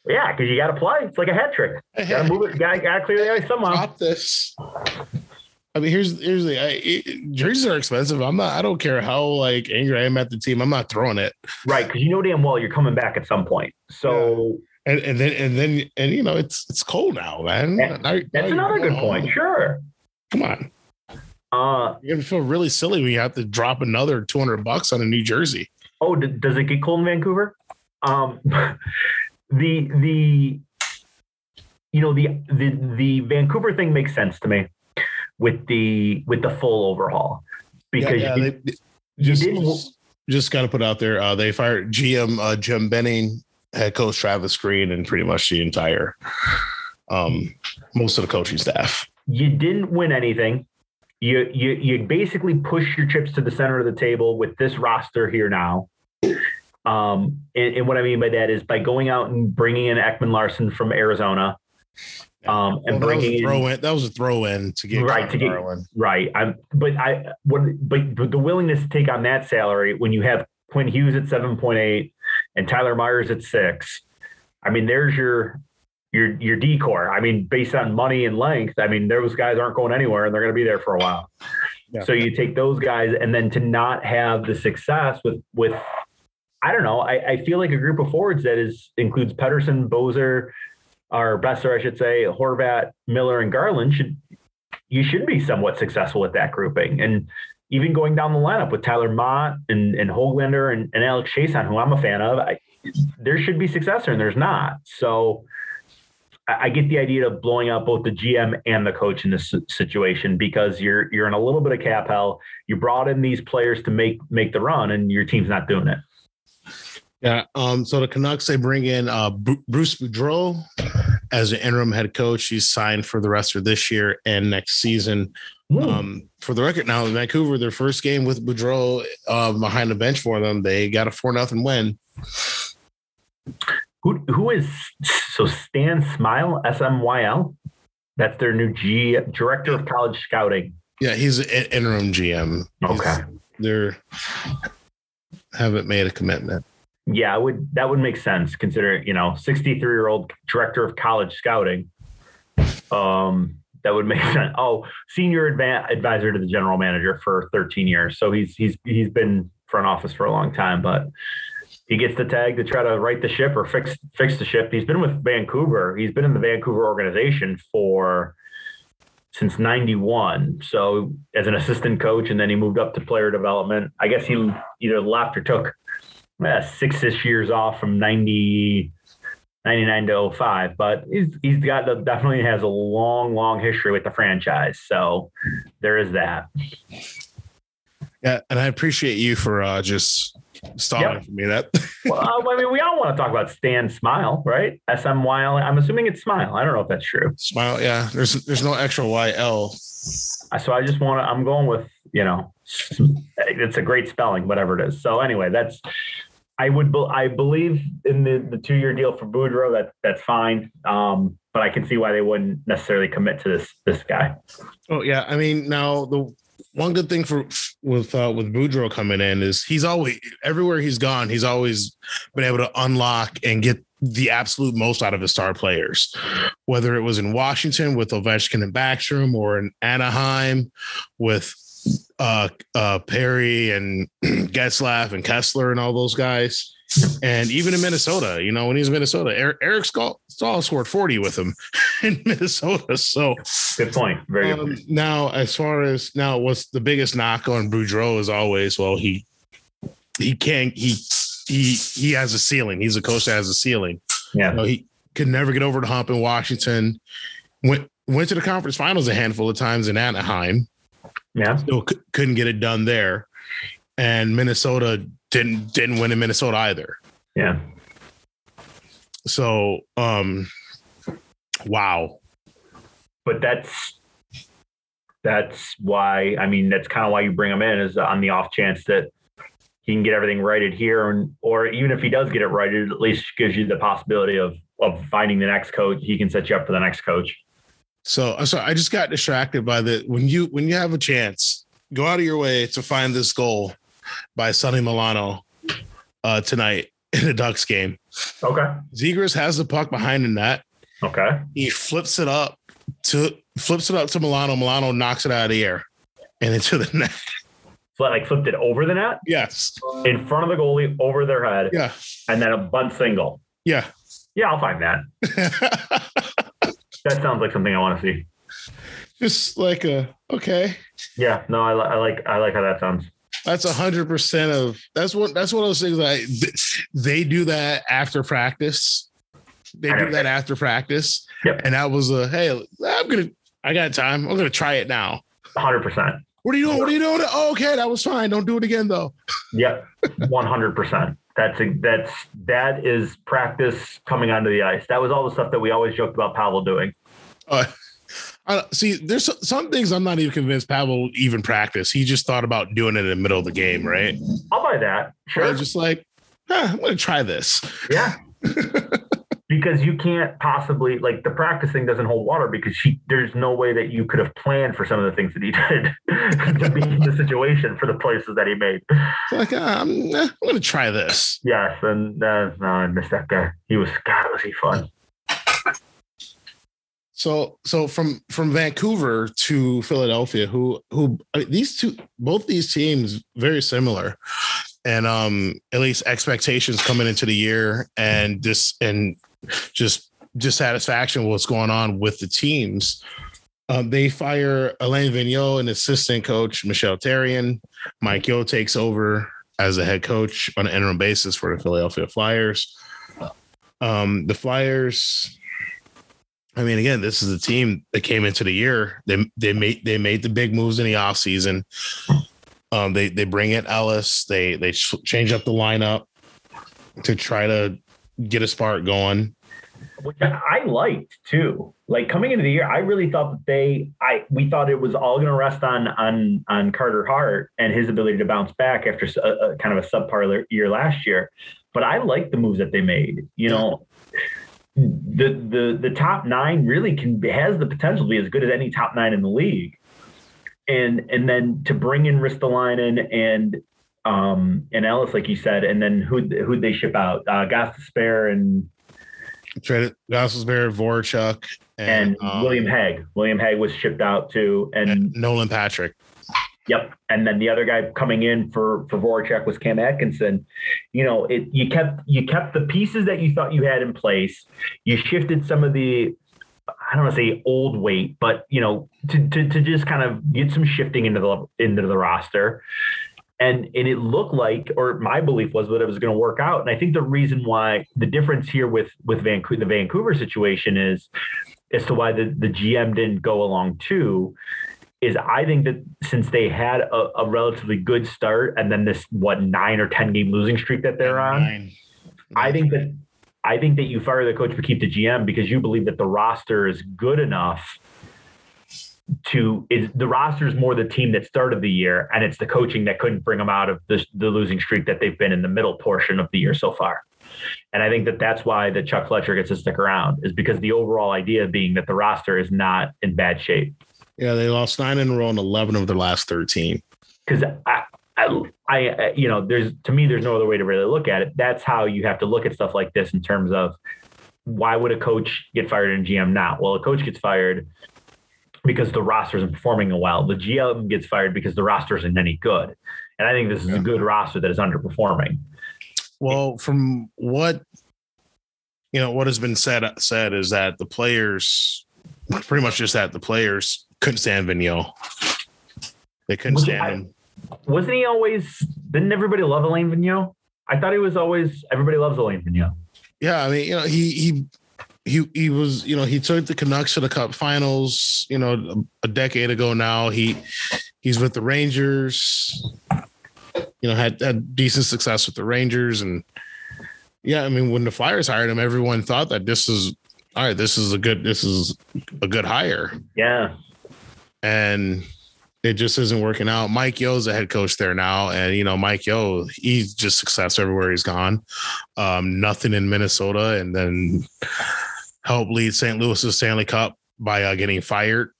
Yeah, because you got to play. It's like a hat trick. Got to move it. Got to clear the ice somehow.
Drop this. I mean, here's here's the I, it, jerseys are expensive. I'm not. I don't care how like angry I am at the team. I'm not throwing it.
Right, because you know damn well you're coming back at some point. So
And and then and then and you know it's it's cold now, man.
That-
Now- now
that's
you're
another good point.
home.
Sure.
Come on,
Uh
you're gonna feel really silly when you have to drop another 200 bucks on a new jersey.
oh, d- does it get cold in Vancouver? Um, the the you know the the the Vancouver thing makes sense to me with the with the full overhaul because
yeah,
you,
yeah, they,
you
just
didn't.
just, just got to put out there. Uh, they fired GM uh, Jim Benning, head coach Travis Green, and pretty much the entire um most of the coaching staff.
you didn't win anything. You you you basically push your chips to the center of the table with this roster here now. Um, and, and what I mean by that is by going out and bringing in Ekman-Larsson from Arizona, um, and
Well, that was
bringing in
throw in. That was a throw in to get
Right,
Connor
to get-
Garland.
right. I'm, but I what but, but the willingness to take on that salary when you have Quinn Hughes at seven point eight and Tyler Myers at six. I mean, there's your your your decor. I mean, based on money and length, I mean, those guys aren't going anywhere and they're going to be there for a while.
Yeah.
So you take those guys, and then to not have the success with with, I don't know. I, I feel like a group of forwards that is includes Pettersson, Bozer, or Boeser, I should say, Horvat, Miller, and Garland should you should be somewhat successful with that grouping. And even going down the lineup with Tyler Motte and, and Hoglander and, and Alex Chiasson, who I'm a fan of, I, there should be success there, and there's not. So I, I get the idea of blowing out both the GM and the coach in this situation because you're you're in a little bit of cap hell. You brought in these players to make make the run, and your team's not doing it.
Yeah. Um. So the Canucks they bring in uh Bruce Boudreau as an interim head coach. He's signed for the rest of this year and next season. Um. For the record, now in Vancouver, their first game with Boudreau uh, behind the bench for them, they got a four nothing win.
Who who is so Stan Smyl S M Y L? That's their new G director of college scouting.
Yeah, he's an interim GM. He's-
Okay.
They're haven't made a commitment.
Yeah, would that would make sense considering, you know, 63 year old director of college scouting. Um, that would make sense. Oh, senior adva- advisor to the general manager for 13 years. So he's he's he's been front office for a long time, but he gets the tag to try to right the ship or fix fix the ship. He's been with Vancouver. He's been in the Vancouver organization for since 91. So as an assistant coach, and then he moved up to player development. I guess he either left or took eh, six-ish years off from 90, 99 to 05, but he's, he's got the, definitely has a long, long history with the franchise. So there is that.
Yeah. And I appreciate you for uh, just stalling yep. for me that.
well, I mean, we all want to talk about Stan Smyl, right? S M Y L. I'm assuming it's Smile. I don't know if that's true.
Smile. Yeah. There's, there's no extra Y L.
So I just want to, I'm going with, you know, it's a great spelling, whatever it is. So anyway, that's, I would, I believe in the, the two year deal for Boudreau. That that's fine. Um, but I can see why they wouldn't necessarily commit to this this guy.
Oh yeah, I mean now the one good thing for with uh, with Boudreau coming in is he's always everywhere he's gone. He's always been able to unlock and get the absolute most out of his star players, whether it was in Washington with Ovechkin and Backstrom or in Anaheim with uh, uh, Perry and Getzlaf and Kesler and all those guys. And even in Minnesota, you know, when he's in Minnesota, Eric, Eric Staal scored 40 with him in Minnesota. So
good point. Very um,
good. Now, as far as now, what's the biggest knock on Boudreau is always, well, he he can't he he he has a ceiling. He's a coach that has a ceiling.
Yeah. You
know, he could never get over the hump in Washington. Went went to the conference finals a handful of times in Anaheim.
Yeah.
Still c- couldn't get it done there. And Minnesota didn't didn't win in Minnesota either.
Yeah.
So um wow.
But that's that's why I mean that's kind of why you bring him in is on the off chance that he can get everything righted here and or even if he does get it righted, at least gives you the possibility of of finding the next coach. He can set you up for the next coach.
So, so I just got distracted by the when you when you have a chance, go out of your way to find this goal by Sonny Milano uh, tonight in a Ducks game.
Okay.
Zegras has the puck behind the net.
Okay.
He flips it up to flips it up to Milano. Milano knocks it out of the air and into the net.
So like flipped it over the net?
Yes.
In front of the goalie, over their head.
Yeah.
And then a bunt single.
Yeah.
Yeah, I'll find that. that sounds like something I want to see.
Just like a okay.
Yeah, no, I, I like I like how that sounds.
That's a hundred percent of that's what that's one of those things. I they do that after practice. They do that after practice.
Yep.
And that was a hey, I'm gonna I got time. I'm gonna try it now.
Hundred percent.
What are you doing? What are you doing? Oh, okay, that was fine. Don't do it again though.
Yep. One hundred percent. That's a, that's that is practice coming onto the ice. That was all the stuff that we always joked about Pavel doing.
Uh, uh, see, there's some things I'm not even convinced Pavel even practice. He just thought about doing it in the middle of the game, right?
I'll buy that. Sure.
just like, I'm going to try this.
Yeah. because you can't possibly like the practice thing doesn't hold water because she, there's no way that you could have planned for some of the things that he did to be in the situation for the places that he made.
Like uh, I'm, eh, I'm going to try this.
Yes, and uh, no, I missed that guy. He was God, was he fun?
So, so from from Vancouver to Philadelphia, who who these two, both these teams, very similar, and um, at least expectations coming into the year, and this and just dissatisfaction with what's going on with the teams. Um, they fire Alain Vigneault and assistant coach Michel Therrien. Mike Yeo takes over as a head coach on an interim basis for the Philadelphia Flyers. Um, the Flyers, I mean, again, this is a team that came into the year. They they made they made the big moves in the offseason. Um, they they bring in Ellis. They they change up the lineup to try to get a spark going.
Which I liked too. Like coming into the year, I really thought that they, I we thought it was all going to rest on on on Carter Hart and his ability to bounce back after a, a kind of a subpar year last year. But I like the moves that they made. You know, the the the top nine really can has the potential to be as good as any top nine in the league. And and then to bring in Ristolainen and um, and Ellis, like you said, and then who who they ship out? Uh, Gostisbehere and
Traded Gosselberry, Voracek,
and, and um, William Hague. William Hague was shipped out too, and, and,
Nolan Patrick.
Yep, and then the other guy coming in for for Voracek was Cam Atkinson. You know, it you kept you kept the pieces that you thought you had in place. You shifted some of the I don't want to say old weight, but you know, to, to, to just kind of get some shifting into the into the roster. And and it looked like, or my belief was that it was going to work out. And I think the reason why the difference here with with Vancouver, the Vancouver situation is as to why the, the GM didn't go along too is I think that since they had a, a, relatively good start and then this what nine or ten game losing streak that they're on, nine. I think that I think that you fire the coach but keep the GM because you believe that the roster is good enough to is the roster is more the team that started the year and it's the coaching that couldn't bring them out of the, the losing streak that they've been in the middle portion of the year so far. And I think that that's why the Chuck Fletcher gets to stick around is because the overall idea being that the roster is not in bad shape.
Yeah, they lost nine in a row and 11 of their last 13.
Because I, I, I, you know, there's to me, there's no other way to really look at it. That's how you have to look at stuff like this in terms of why would a coach get fired in GM now? Well, a coach gets fired because the roster isn't performing well. The GM gets fired because the roster isn't any good. And I think this is a good roster that is underperforming.
Well, from what you know, what has been said said is that the players, pretty much just that the players couldn't stand Vigneault. They couldn't was stand him.
Wasn't he always? Didn't everybody love Alain Vigneault? I thought he was always. Everybody loves Alain Vigneault.
Yeah, I mean, you know, he he he he was, you know, he took the Canucks to the Cup Finals, you know, a decade ago now. He he's with the Rangers. You know, had had decent success with the Rangers, and yeah, I mean, when the Flyers hired him, everyone thought that this is all right. This is a good. This is a good hire.
Yeah,
and it just isn't working out. Mike Yeo's the head coach there now, and you know Mike Yeo, he's just success everywhere he's gone. Um, nothing in Minnesota, and then help lead St. Louis's Stanley Cup by uh, getting fired.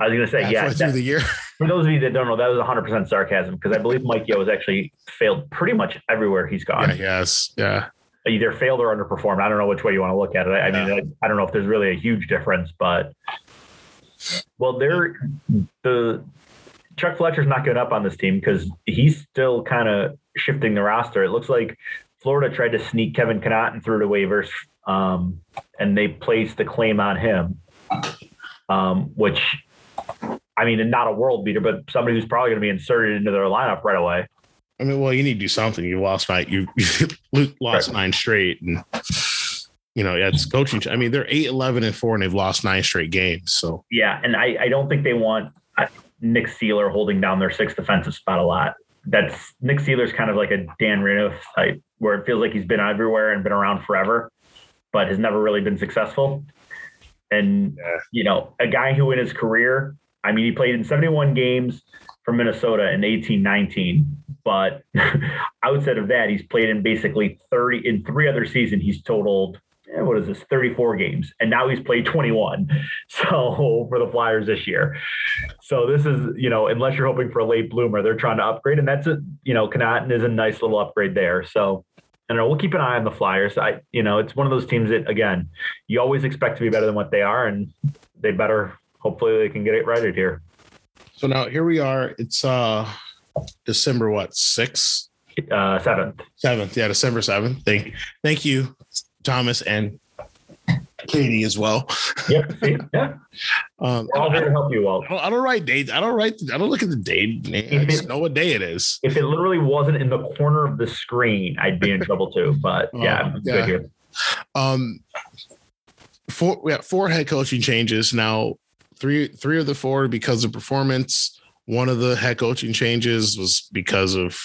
I was going to say, yeah,
through that, the year.
for those of you that don't know, that was 100 percent sarcasm because I believe Mike Yeo has actually failed pretty much everywhere he's gone.
Yeah, yes, yeah.
Either failed or underperformed. I don't know which way you want to look at it. I, yeah. I mean, I, I don't know if there's really a huge difference, but well, they're the Chuck Fletcher's not good up on this team because he's still kind of shifting the roster. It looks like Florida tried to sneak Kevin Connauton through the waivers, um, and they placed the claim on him, um, which, I mean, not a world beater, but somebody who's probably going to be inserted into their lineup right away.
I mean, well, you need to do something. You lost nine. You, you lost right. nine straight, and you know, yeah, it's coaching. I mean, they're 8, 11, and four, and they've lost nine straight games. So
yeah, and I, I don't think they want. Nick Seeler holding down their sixth defensive spot a lot. That's Nick Seeler's kind of like a Dan Renouf type, where it feels like he's been everywhere and been around forever, but has never really been successful. And yeah. you know, a guy who in his career, I mean, he played in 71 games for Minnesota in 1819, but outside of that, he's played in basically 30 in three other seasons. He's totaled what is this 34 games and now he's played 21 so for the flyers this year. So this is you know unless you're hoping for a late bloomer they're trying to upgrade and that's a you know Connauton is a nice little upgrade there. So I don't know we'll keep an eye on the flyers. I you know it's one of those teams that again you always expect to be better than what they are and they better hopefully they can get it righted here.
So now here we are it's uh december what 6th
uh seventh.
Seventh yeah december 7th thank thank you Thomas and Katie as well.
Yep. Yeah. Um, all here to help you, Walt.
I don't, write dates. I don't write. I don't look at the date. I just it, know what day it is.
If it literally wasn't in the corner of the screen, I'd be in trouble too. But yeah, yeah. good here.
Um, four we have four head coaching changes now. Three three of the four because of performance. One of the head coaching changes was because of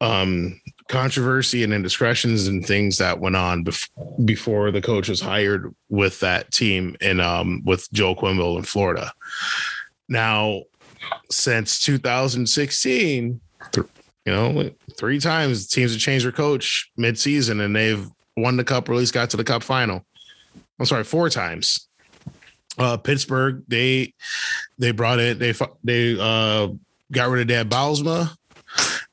um controversy and indiscretions and things that went on bef- before the coach was hired with that team and um, with Joe Quenneville in Florida. Now, since 2016, th- you know, three times teams have changed their coach mid-season and they've won the cup or at least got to the cup final. I'm sorry, four times. Uh, Pittsburgh, they they brought it. They they uh, got rid of Dan Bylsma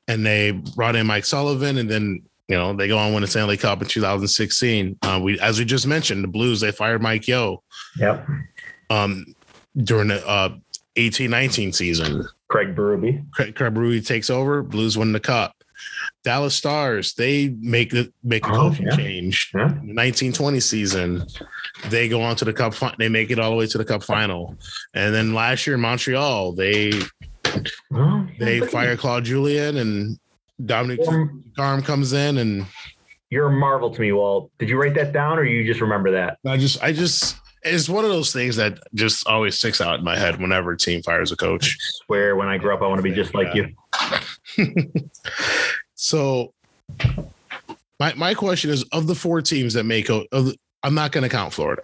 and they brought in Mike Sullivan, and then You know, they go on win the Stanley Cup in 2016. Uh, we, as we just mentioned, the Blues they fired Mike Yeo.
Yep.
Um, during the uh 18 19 season.
Craig Berube.
Craig, Craig Berube takes over. Blues win the cup. Dallas Stars they make the make a
Oh,
coaching
yeah.
change.
Yeah.
1920 season, they go on to the cup. They make it all the way to the cup final, and then last year in Montreal, they
Well,
they fire Claude Julien and Dominic
you.
Carm comes in, and
You're a marvel to me, Walt. Did you write that down, or you just remember that?
I just I just it's one of those things that just always sticks out in my head whenever a team fires a coach.
Swear, when I grow up, I want to be just like you.
So my my question is of the four teams that make o- of the, I'm not going to count Florida.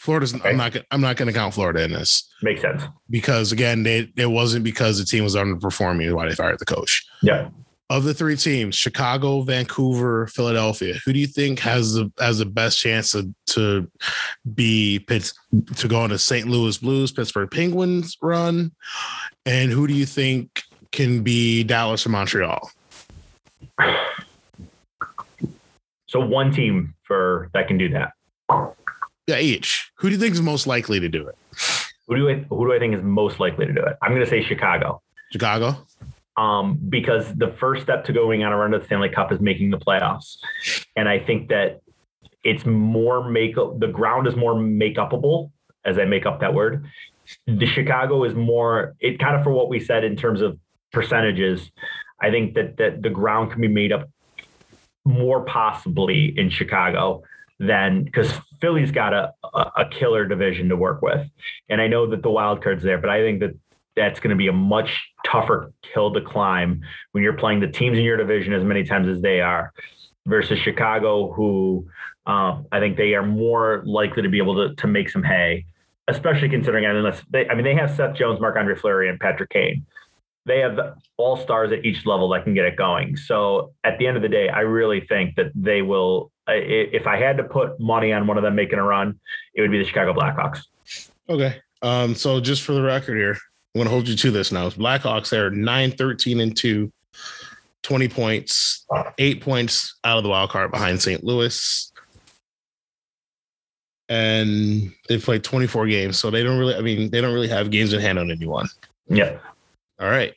Florida's
Okay.
I'm not I'm not going to count Florida in this
Makes sense.
because again they it wasn't because the team was underperforming why they fired the coach.
Yeah.
Of the three teams, Chicago, Vancouver, Philadelphia, who do you think has the has the best chance to to be to go on a St. Louis Blues, Pittsburgh Penguins run, and who do you think can be Dallas or Montreal?
So one team for that can do that.
Yeah, each. Who do you think is most likely to do it?
Who do I who do I think is most likely to do it? I'm going to say Chicago.
Chicago.
um, because the first step to going on a run to the Stanley Cup is making the playoffs. And I think that it's more make the ground is more make upable as I make up that word. The Chicago is more it kind of for what we said in terms of percentages. I think that that the ground can be made up more possibly in Chicago than because Philly's got a, a killer division to work with. And I know that the wild card's there, but I think that that's going to be a much tougher hill to climb when you're playing the teams in your division as many times as they are versus Chicago, who um, I think they are more likely to be able to, to make some hay, especially considering, unless they, I mean, they have Seth Jones, Marc-Andre Fleury, and Patrick Kane. They have all stars at each level that can get it going. So at the end of the day, I really think that they will. If I had to put money on one of them making a run, it would be the Chicago Blackhawks.
Okay. Um, so just for the record here, I'm gonna hold you to this now. Blackhawks they're 9, 13, and 2, 20 points, eight points out of the wild card behind St. Louis. And they played 24 games. So they don't really, I mean, they don't really have games in hand on anyone.
Yeah.
All right.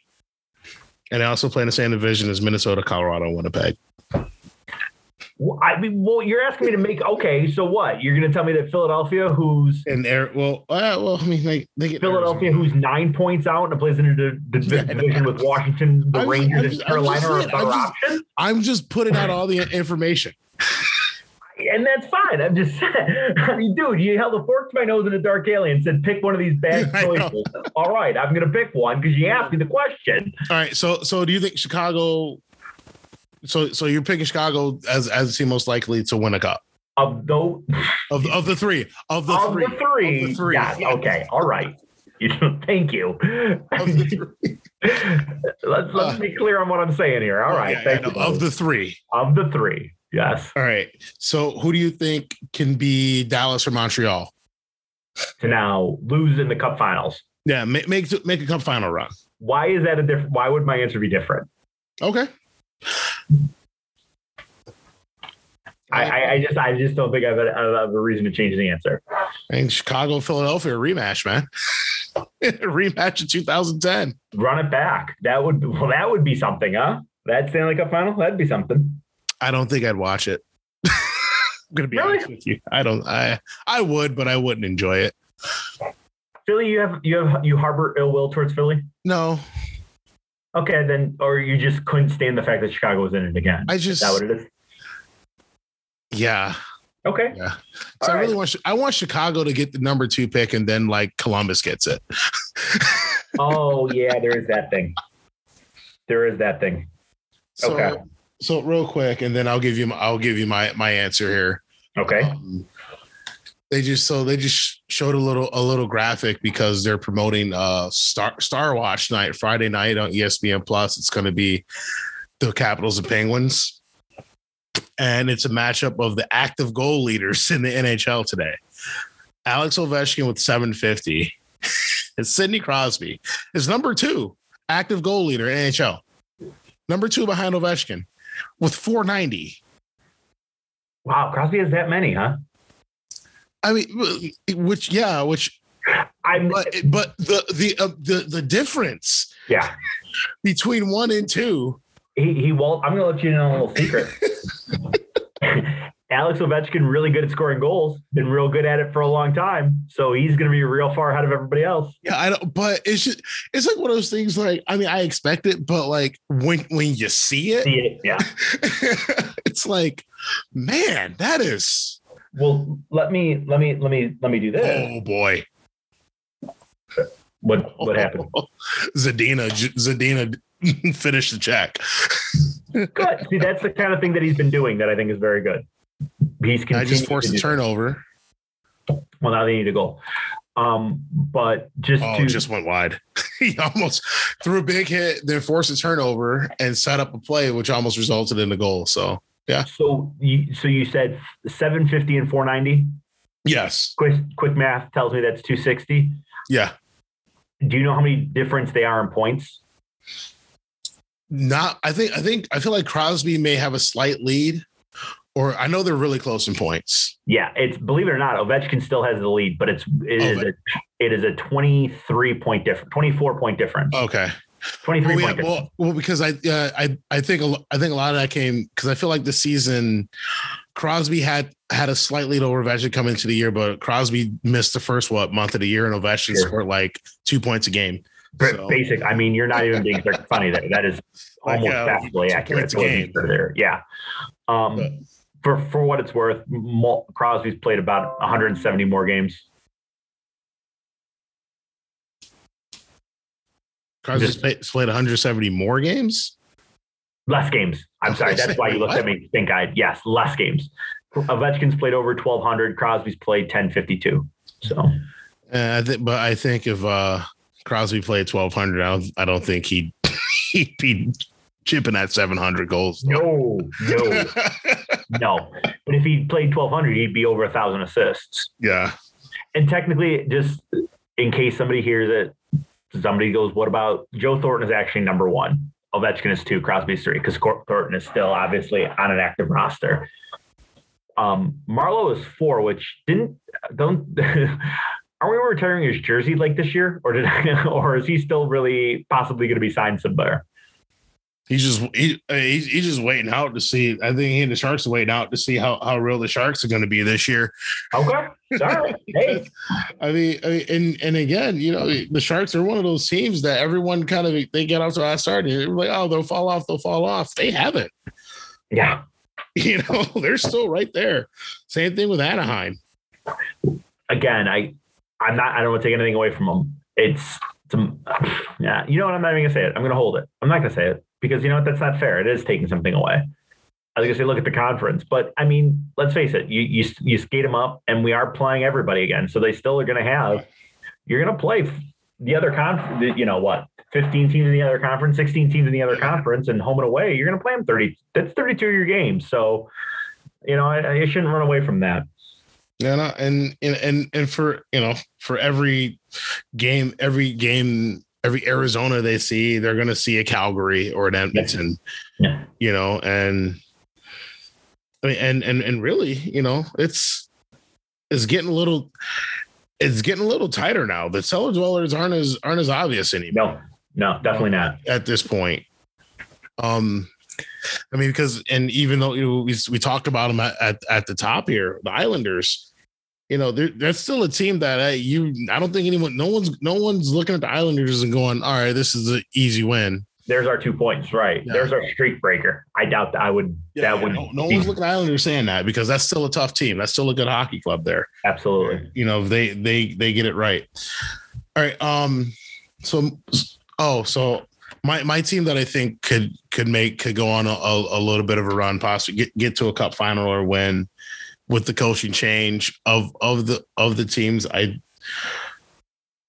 And I also play in the same division as Minnesota, Colorado, Winnipeg.
Well, I mean, well, you're asking me to make okay. So what? You're going to tell me that Philadelphia, who's
And there, well, uh, well, I mean, they, they get
Philadelphia, who's nine points out and plays in the
Yeah, I know.
division with Washington, the
I'm-
Rangers, and
just- I'm
Carolina
just
are a better
I'm just-
option.
I'm just putting out all the information.
And that's fine. I'm just saying. I mean, dude, you held a fork to my nose in a dark alley and said, pick one of these bad choices. All right, I'm going to pick one because you asked me the question.
All right. So, so do you think Chicago? So, so you're picking Chicago as as the team most likely to win a cup
Of those,
of of the three of the
of
three
the three,
of the three.
okay, all right. You, thank you.
Of the three.
let's let's
Uh,
be clear on what I'm saying here. All right,
Yeah,
thank
yeah,
you.
no, of the three.
of the three, yes.
All right. So, who do you think can be Dallas or Montreal?
To now lose in the Cup Finals.
Yeah, make make, make a cup final run.
Why is that a different? Why would my answer be different?
Okay.
I, I, I just I just don't think I have a, I have a reason to change the answer.
I think Chicago, Philadelphia rematch, man. rematch in 2010.
Run it back. That would well that would be something, huh? That Stanley Cup final that'd be something.
I don't think I'd watch it. I'm gonna be
Really?
honest with you. I don't. I I would, but I wouldn't enjoy it.
Philly, you have you have you harbor ill will towards Philly.
No,
Okay, then or you just couldn't stand the fact that Chicago was in it again.
I
Is
just
that what it is?
yeah.
Okay.
Yeah. So
All
I really
right.
want I want Chicago to get the number two pick, and then like Columbus gets it.
Oh yeah, there is that thing. There is that thing.
So,
Okay.
So real quick, and then I'll give you my, I'll give you my my answer here.
Okay.
Um, they just so they just showed a little a little graphic because they're promoting uh Star Star Watch night Friday night on ESPN Plus. It's going to be the Capitals and Penguins, and it's a matchup of the active goal leaders in the NHL today. Alex Ovechkin with 750. it's Sidney Crosby. Is number two active goal leader in NHL. Number two behind Ovechkin. with 490.
Wow, Crosby has that many, huh?
I mean, which yeah, which
I'm
but but the the uh, the the difference
yeah.
between one and two.
He he Walt, I'm gonna let you know a little secret. Alex Ovechkin really good at scoring goals, been real good at it for a long time. So he's gonna be real far ahead of everybody else.
Yeah, I don't. But it's just it's like one of those things. Like I mean, I expect it, but like when when you see it,
See it, yeah.
it's like, man, that is
Well, let me let me let me let me do this.
oh boy.
What what happened?
Zadina Zadina finished the check.
Good. See, that's the kind of thing that he's been doing that I think is very good. He's
I just forced a turnover.
Well, now they need a goal. Um, but just
Oh,
to
just went wide. he almost threw a big hit, then forced a turnover and set up a play, which almost resulted in a goal. So yeah.
so you so you said 750 and 490.
yes,
Quick quick math tells me that's 260.
yeah.
Do you know how many difference they are in points?
Not. I think. I think. I feel like Crosby may have a slight lead, or I know they're really close in points.
Yeah, it's believe it or not, Ovechkin still has the lead, but it's it is a it is a 23 point difference, 24 point difference.
Okay.
23
Well, yeah,
difference.
well, well, because I, uh, I, I think, a I think a lot of that came because I feel like the season, Crosby had had a slight lead over Ovechkin coming into the year, but Crosby missed the first what month of the year, and Ovechkin
Sure.
scored like two points a game. So-
Basic. I mean, you're not even being funny there. That is
Like,
almost
uh,
factually accurate.
points a game.
There. Yeah. Um,
But-
for for what it's worth, Crosby's played about 170 more games.
Crosby's played, played 170 more games.
Less games. I'm sorry. That's why you looked at me think I yes, less games. Ovechkin's played over 1,200. Crosby's played 1052. So
Uh, I think, but I think if uh, Crosby played 1200, I don't, I don't think he'd he'd be chipping at 700 goals.
no, no, no. But if he played 1,200, he'd be over a thousand assists.
yeah.
and technically, just in case somebody hears it, somebody goes, "What about Joe Thornton?" Is actually number one. Ovechkin is two. Crosby's three because Thornton is still obviously on an active roster. Um, Marleau is four, which didn't don't. Are we retiring his jersey like this year, or did I, or is he still really possibly going to be signed somewhere?
He's just he, he's, he's just waiting out to see. I think he and the Sharks are waiting out to see how, how real the Sharks are going to be this year.
Okay, sorry. Hey,
I mean, I mean, and and again, you know, the Sharks are one of those teams that everyone kind of they get off to a start and they're like, oh, they'll fall off, they'll fall off. They haven't.
yeah.
You know, they're still right there. Same thing with Anaheim.
again, I I'm not I don't want to take anything away from them. It's, it's um, yeah, you know what? I'm not even gonna say it. I'm gonna hold it. I'm not gonna say it because you know what? That's not fair. It is taking something away. I was gonna say look at the conference, but I mean, let's face it. You you you skate them up, and we are playing everybody again, so they still are gonna have. You're gonna play the other conference. You know what? 15 teams in the other conference, 16 teams in the other conference, and home and away. You're gonna play them 30. That's 32 of your games. So, you know, I, I shouldn't run away from that.
Yeah, no, and and and and for you know, for every game, every game, every Arizona they see, they're going to see a Calgary or an Edmonton.
Yeah.
You know, and I mean, and and and really, you know, it's it's getting a little, it's getting a little tighter now. The cellar dwellers aren't as aren't as obvious anymore
No, no, definitely not.
at this point. Um, I mean, because and even though you know, we we talked about them at, at at the top here, the Islanders, you know, they're that's still a team that uh, you I don't think anyone, no one's no one's looking at the Islanders and going, all right, this is an easy win.
There's our two points, right?
Yeah.
There's our streak breaker. I doubt that I would. that would
no, no one's looking at Islanders saying that because that's still a tough team. That's still a good hockey club there.
absolutely.
you know they they they get it right all right um so oh so my my team that i think could could make could go on a, a, little bit of a run possibly get get to a cup final or win with the coaching change of of the of the teams. I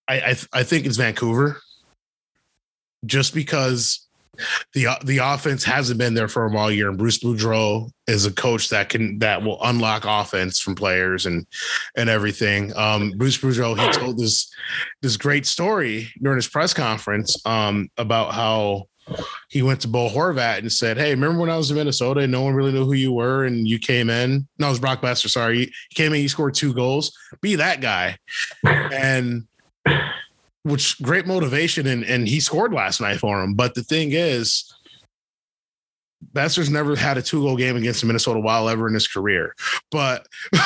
i i, I think it's vancouver just because the the offense hasn't been there for a while year and Bruce Boudreau is a coach that can that will unlock offense from players and and everything. Um, Bruce Boudreau he told this this great story during his press conference um, about how he went to Bo Horvat and said, Hey, remember when I was in Minnesota and no one really knew who you were and you came in? No, it was Brock Boeser. Sorry. You came in, you scored two goals. Be that guy. and which great motivation. And, and he scored last night for him. But the thing is, Boeser's never had a two goal game against the Minnesota Wild ever in his career. But
oh,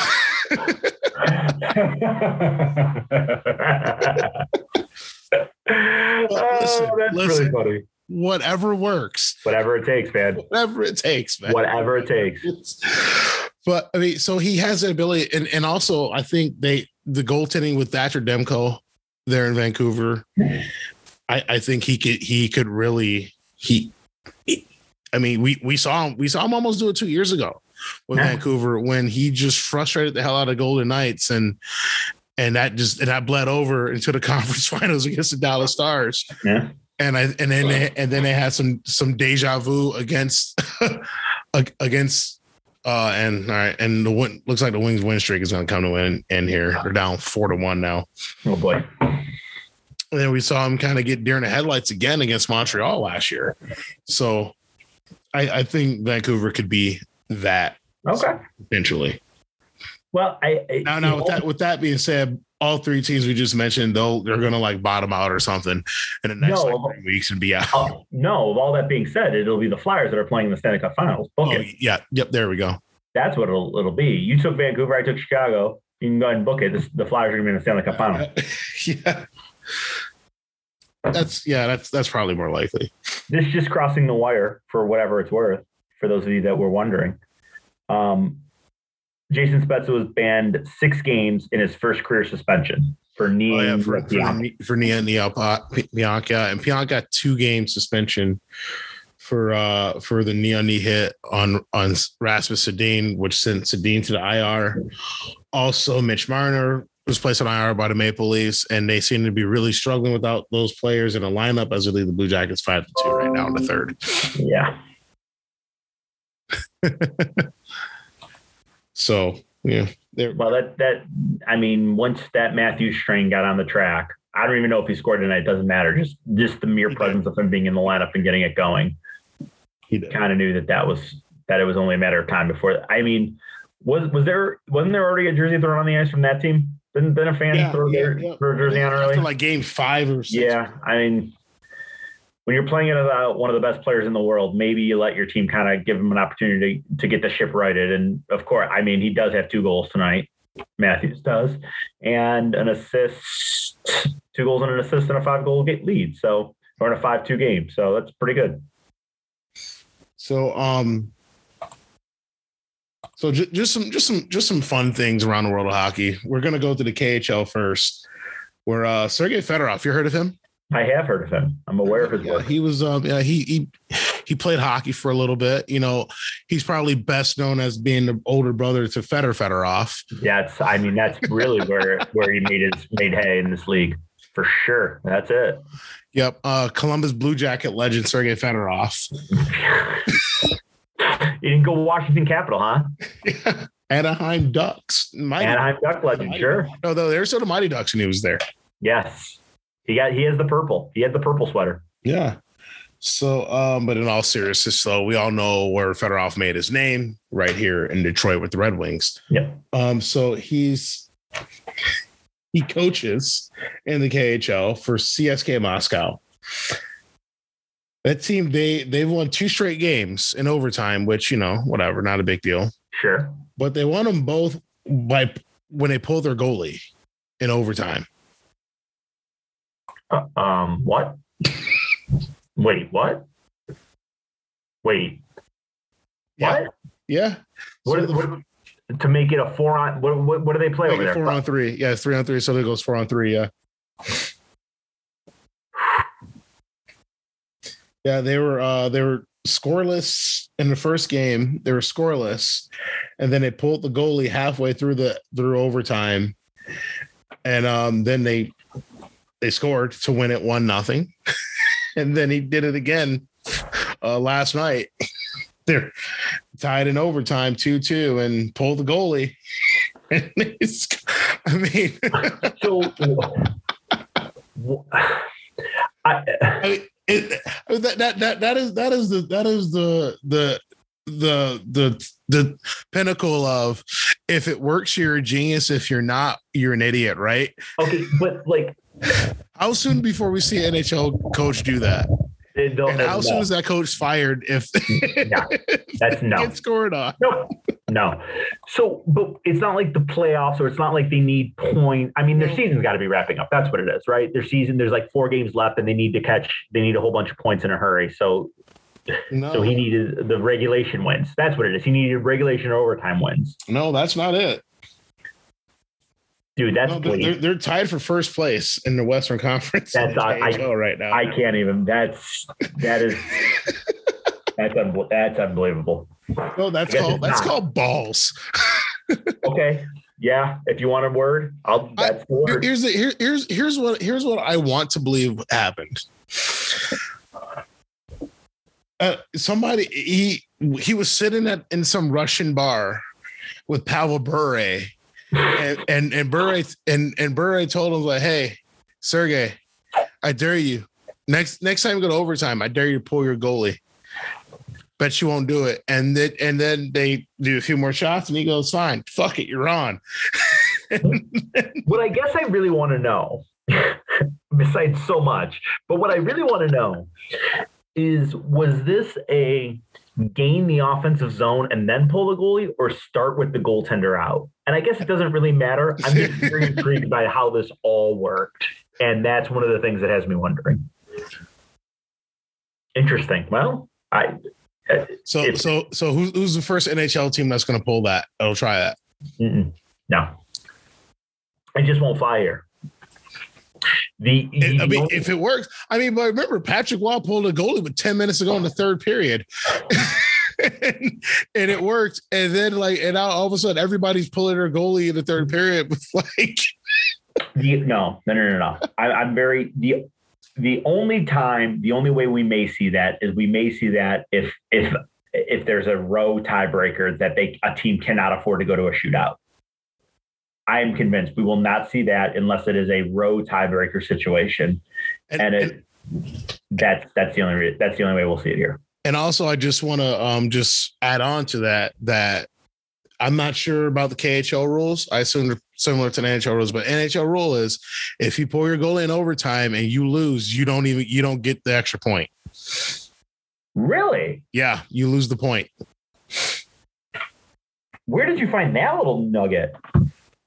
that's listen, really funny.
Whatever works.
Whatever it takes, man.
Whatever it takes, man.
Whatever it takes.
but I mean, so he has the ability, and and also I think they the goaltending with Thatcher Demko there in Vancouver. I, I think he could he could really he, he I mean, we we saw him we saw him almost do it two years ago with yeah. Vancouver when he just frustrated the hell out of Golden Knights and and that just and that bled over into the conference finals against the Dallas Stars.
Yeah.
And I and then they, and then they had some some deja vu against against uh and all right and the win looks like the Wings win streak is going to come to an end here. They're down four to one now.
Oh boy.
And then we saw him kind of get deer in the headlights again against Montreal last year. So I, I think Vancouver could be that.
Okay.
Potentially.
Well, I, I
now, now with that with that being said, all three teams we just mentioned, they'll they're gonna like bottom out or something in the next no, like, three weeks and be out. Uh,
no, of all that being said, it'll be the Flyers that are playing in the Stanley Cup Finals.
Book oh, it. Yeah, yep, there we go.
That's what it'll it'll be. You took Vancouver, I took Chicago. You can go ahead and book it. This, the Flyers are gonna be in the Stanley Cup Finals.
yeah. That's yeah, that's that's probably more likely.
This just crossing the wire for whatever it's worth. For those of you that were wondering, um, Jason Spezza was banned six games in his first career suspension for knee oh, yeah,
for, for, for Nia and Bianca, and Bianca got two game suspension for uh for the knee on knee hit on on Rasmus Sandin, which sent Sandin to the IR. Also, Mitch Marner was placed on IR by the Maple Leafs, and they seem to be really struggling without those players in a lineup as they lead the Blue Jackets five to two right now in the third.
Yeah.
so yeah,
well, that that I mean, once that Matthews train got on the track, I don't even know if he scored tonight. It doesn't matter. Just just the mere presence of him being in the lineup and getting it going. He kind of knew that that was that it was only a matter of time before. I mean, was was there wasn't there already a jersey thrown on the ice from that team? Been been a fan yeah, throw yeah, their yeah. jersey on early?
After like game five or six.
Yeah, I mean, when you're playing uh, one of the best players in the world, maybe you let your team kind of give him an opportunity to, to get the ship righted. And of course, I mean, he does have two goals tonight. Matthews does, and an assist, two goals and an assist and a five goal lead. So, or in a five two game. So that's pretty good.
So, um, so j- just some, just some, just some fun things around the world of hockey. We're gonna go to the KHL first. Where uh, Sergei Fedorov, you heard of him?
I have heard of him. I'm aware of his
yeah,
work.
He was, um, yeah, he he he played hockey for a little bit. You know, he's probably best known as being the older brother to Fedor Fedorov.
Yeah, it's, I mean, that's really where where he made his made hay in this league for sure. That's it.
Yep. Uh, Columbus Blue Jacket legend Sergei Fedorov.
you didn't go Washington Capital, huh?
Yeah. Anaheim Ducks.
Mighty Anaheim Duck legend, Mighty. sure.
No, though there's still the Mighty Ducks when he was there.
Yes. He got he has the purple. He had the purple sweater.
Yeah. So, um, but in all seriousness, so we all know where Fedorov made his name right here in Detroit with the Red Wings.
Yeah.
Um, so he's he coaches in the KHL for CSKA Moscow. That team, they they've won two straight games in overtime, which you know, whatever, not a big deal.
Sure.
But they won them both by when they pulled their goalie in overtime.
Uh, um, what? Wait, what? Wait. What?
Yeah.
What, so what, to make it a four on what what, what do they play over there?
Four on three. Yeah, three on three. So it goes four on three. Yeah. Yeah, they were uh they were scoreless in the first game. They were scoreless, and then they pulled the goalie halfway through the through overtime, and um then they they scored to win it one nothing, and then he did it again uh, last night. They're tied in overtime two two and pulled the goalie. And I mean,
so I,
I mean, it, that, that that that is that is the that is the the the the the pinnacle of if it works you're a genius if you're not you're an idiot right
okay, but like
how soon before we see an nhl coach do that
it
and how
no,
soon is that coach fired if
Yeah, that's no.
get scored on
No, no. So, but it's not like the playoffs, or it's not like they need point. I mean, their season's got to be wrapping up. That's what it is, right? Their season, there's like four games left, and they need to catch. They need a whole bunch of points in a hurry. So,
no
so he needed the regulation wins. That's what it is. He needed regulation or overtime wins,
no that's not it
dude. That's
no, they're, they're, tied for first place in the western conference
That's- I- I-
right now
I can't even. That's that is that's un, that's unbelievable.
no that's
I
called that's
not.
called balls
Okay, yeah. If you want a word, I'll.
I-
That's the word.
here's the here, here's here's what here's what I want to believe happened. Uh, somebody he he was sitting at in some Russian bar with Pavel Bure, and and and and and Bure told him like, "Hey, Sergey, I dare you next next time you go to overtime, I dare you to pull your goalie." Bet you won't do it, and then and then they do a few more shots, and he goes, "Fine, fuck it, you're on."
what I guess I really want to know, besides so much, but what I really want to know is was this a gain the offensive zone and then pull the goalie or start with the goaltender out? And I guess it doesn't really matter. I'm just very intrigued by how this all worked. And that's one of the things that has me wondering. Interesting. Well, I uh,
So
If-
so so who's who's the first NHL team that's going to pull that? I'll try that.
no. It just won't fly here. The,
It- I mean,
only-
if it works, I mean, but remember Patrick Roy pulled a goalie with ten minutes ago in the third period, and, and it worked. And then like, and now all of a sudden everybody's pulling their goalie in the third period with like,
The, no, no, no, no, no. I, I'm very the the only time, the only way we may see that is we may see that if if if there's a row tiebreaker that they a team cannot afford to go to a shootout. I am convinced we will not see that unless it is a row tiebreaker situation,
and,
and
and,
that's that's the only that's the only way we'll see it here.
and also I just want to um just add on to that that I'm not sure about the KHL rules. I assume they're similar to the NHL rules, but NHL rule is if you pull your goal in overtime and you lose, you don't even you don't get the extra point.
Really?
Yeah, you lose the point.
Where did you find that little nugget?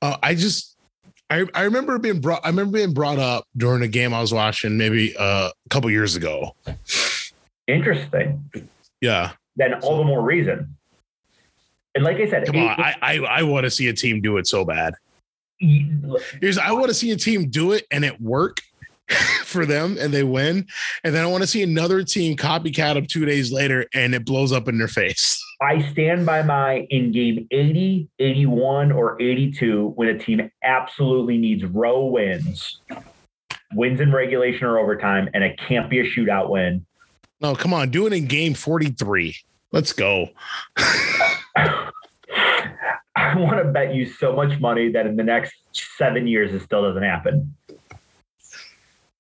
Uh, I just I I remember being brought I remember being brought up during a game I was watching maybe uh, a couple years ago.
Interesting.
Yeah,
Then all the more reason. And like I said,
come
it-
on, I I, I want to see a team do it so bad. Here's I want to see a team do it and it work for them and they win, and then I want to see another team copycat them two days later and it blows up in their face.
I stand by my in game 80, 81, or 82 when a team absolutely needs row wins, wins in regulation or overtime, and it can't be a shootout win.
No, come on, do it in game 43. Let's go.
I want to bet you so much money that in the next seven years it still doesn't happen.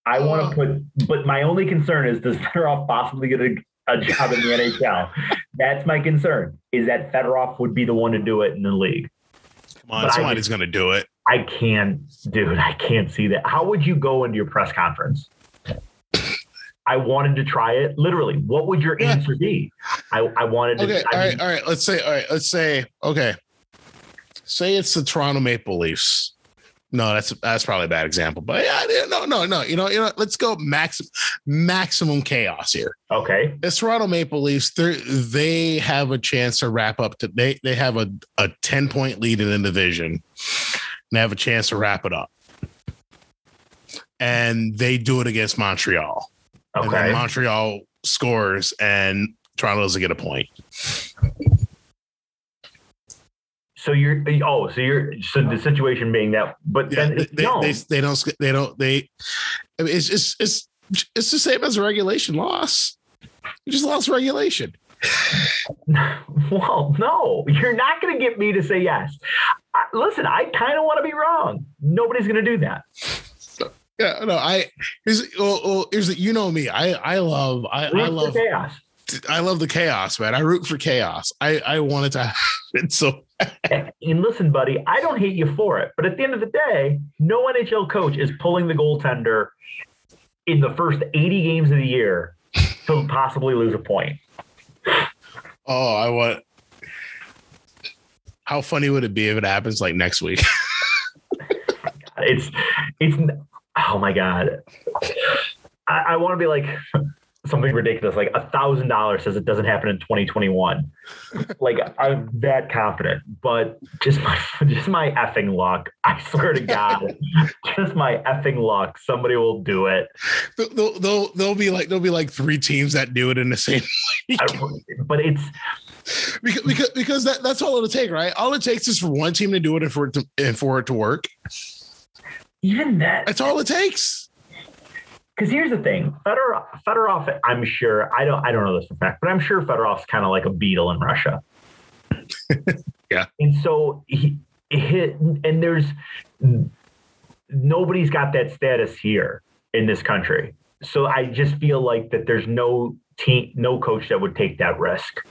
I want to oh. put, but my only concern is does Fedorov possibly get a, a job in the NHL? That's my concern. Is that Fedorov would be the one to do it in the league?
Come on,
But I
somebody's gonna do it.
I can't, dude. I can't see that. How would you go into your press conference? I wanted to try it. Literally, what would your
Yeah.
answer be? I, I wanted to.
Okay,
I
all
mean,
right, all right. Let's say, all right, let's say, okay. Say it's the Toronto Maple Leafs. No, that's that's probably a bad example. But yeah, no, no, no. You know, you know, let's go max maximum chaos here.
Okay.
The Toronto Maple Leafs. They they have a chance to wrap up. To, they they have a a ten point lead in the division. And they have a chance to wrap it up. And they do it against Montreal.
Okay.
Montreal scores, and Toronto doesn't get a point.
So you're oh, so you're so the situation being that, but
Yeah,
then
they, they,
no.
they, they don't they don't they I mean, it's it's it's it's the same as a regulation loss. You just lost regulation.
well, no, you're not going to get me to say yes. I, listen, I kind of want to be wrong. Nobody's going to do that.
Yeah, no, I here's well, well, here's the, you know me. I I love I, I love
chaos.
I love the chaos, man. I root for chaos. I I wanted to happen. So
and listen, buddy, I don't hate you for it, but at the end of the day, no NHL coach is pulling the goaltender in the first 80 games of the year to possibly lose a point.
Oh, I want. How funny would it be if it happens like next week?
it's it's oh my god. I, I want to be like something ridiculous, like a thousand dollars says it doesn't happen in 2021. like I'm that confident, but just my just my effing luck. I swear to God, just my effing luck. Somebody will do it.
They'll, they'll, they'll be like there'll be like three teams that do it in the same. week.
but it's
because because, because that, that's all it'll take, right? All it takes is for one team to do it and for it to and for it to work.
Even that.
That's all it takes
because here's the thing, Fedorov, Fedorov, I'm sure I don't I don't know this for fact, but I'm sure Fedorov's kind of like a Beatle in Russia.
yeah,
and so he hit, and there's nobody's got that status here in this country. So I just feel like that there's no team, no coach that would take that risk.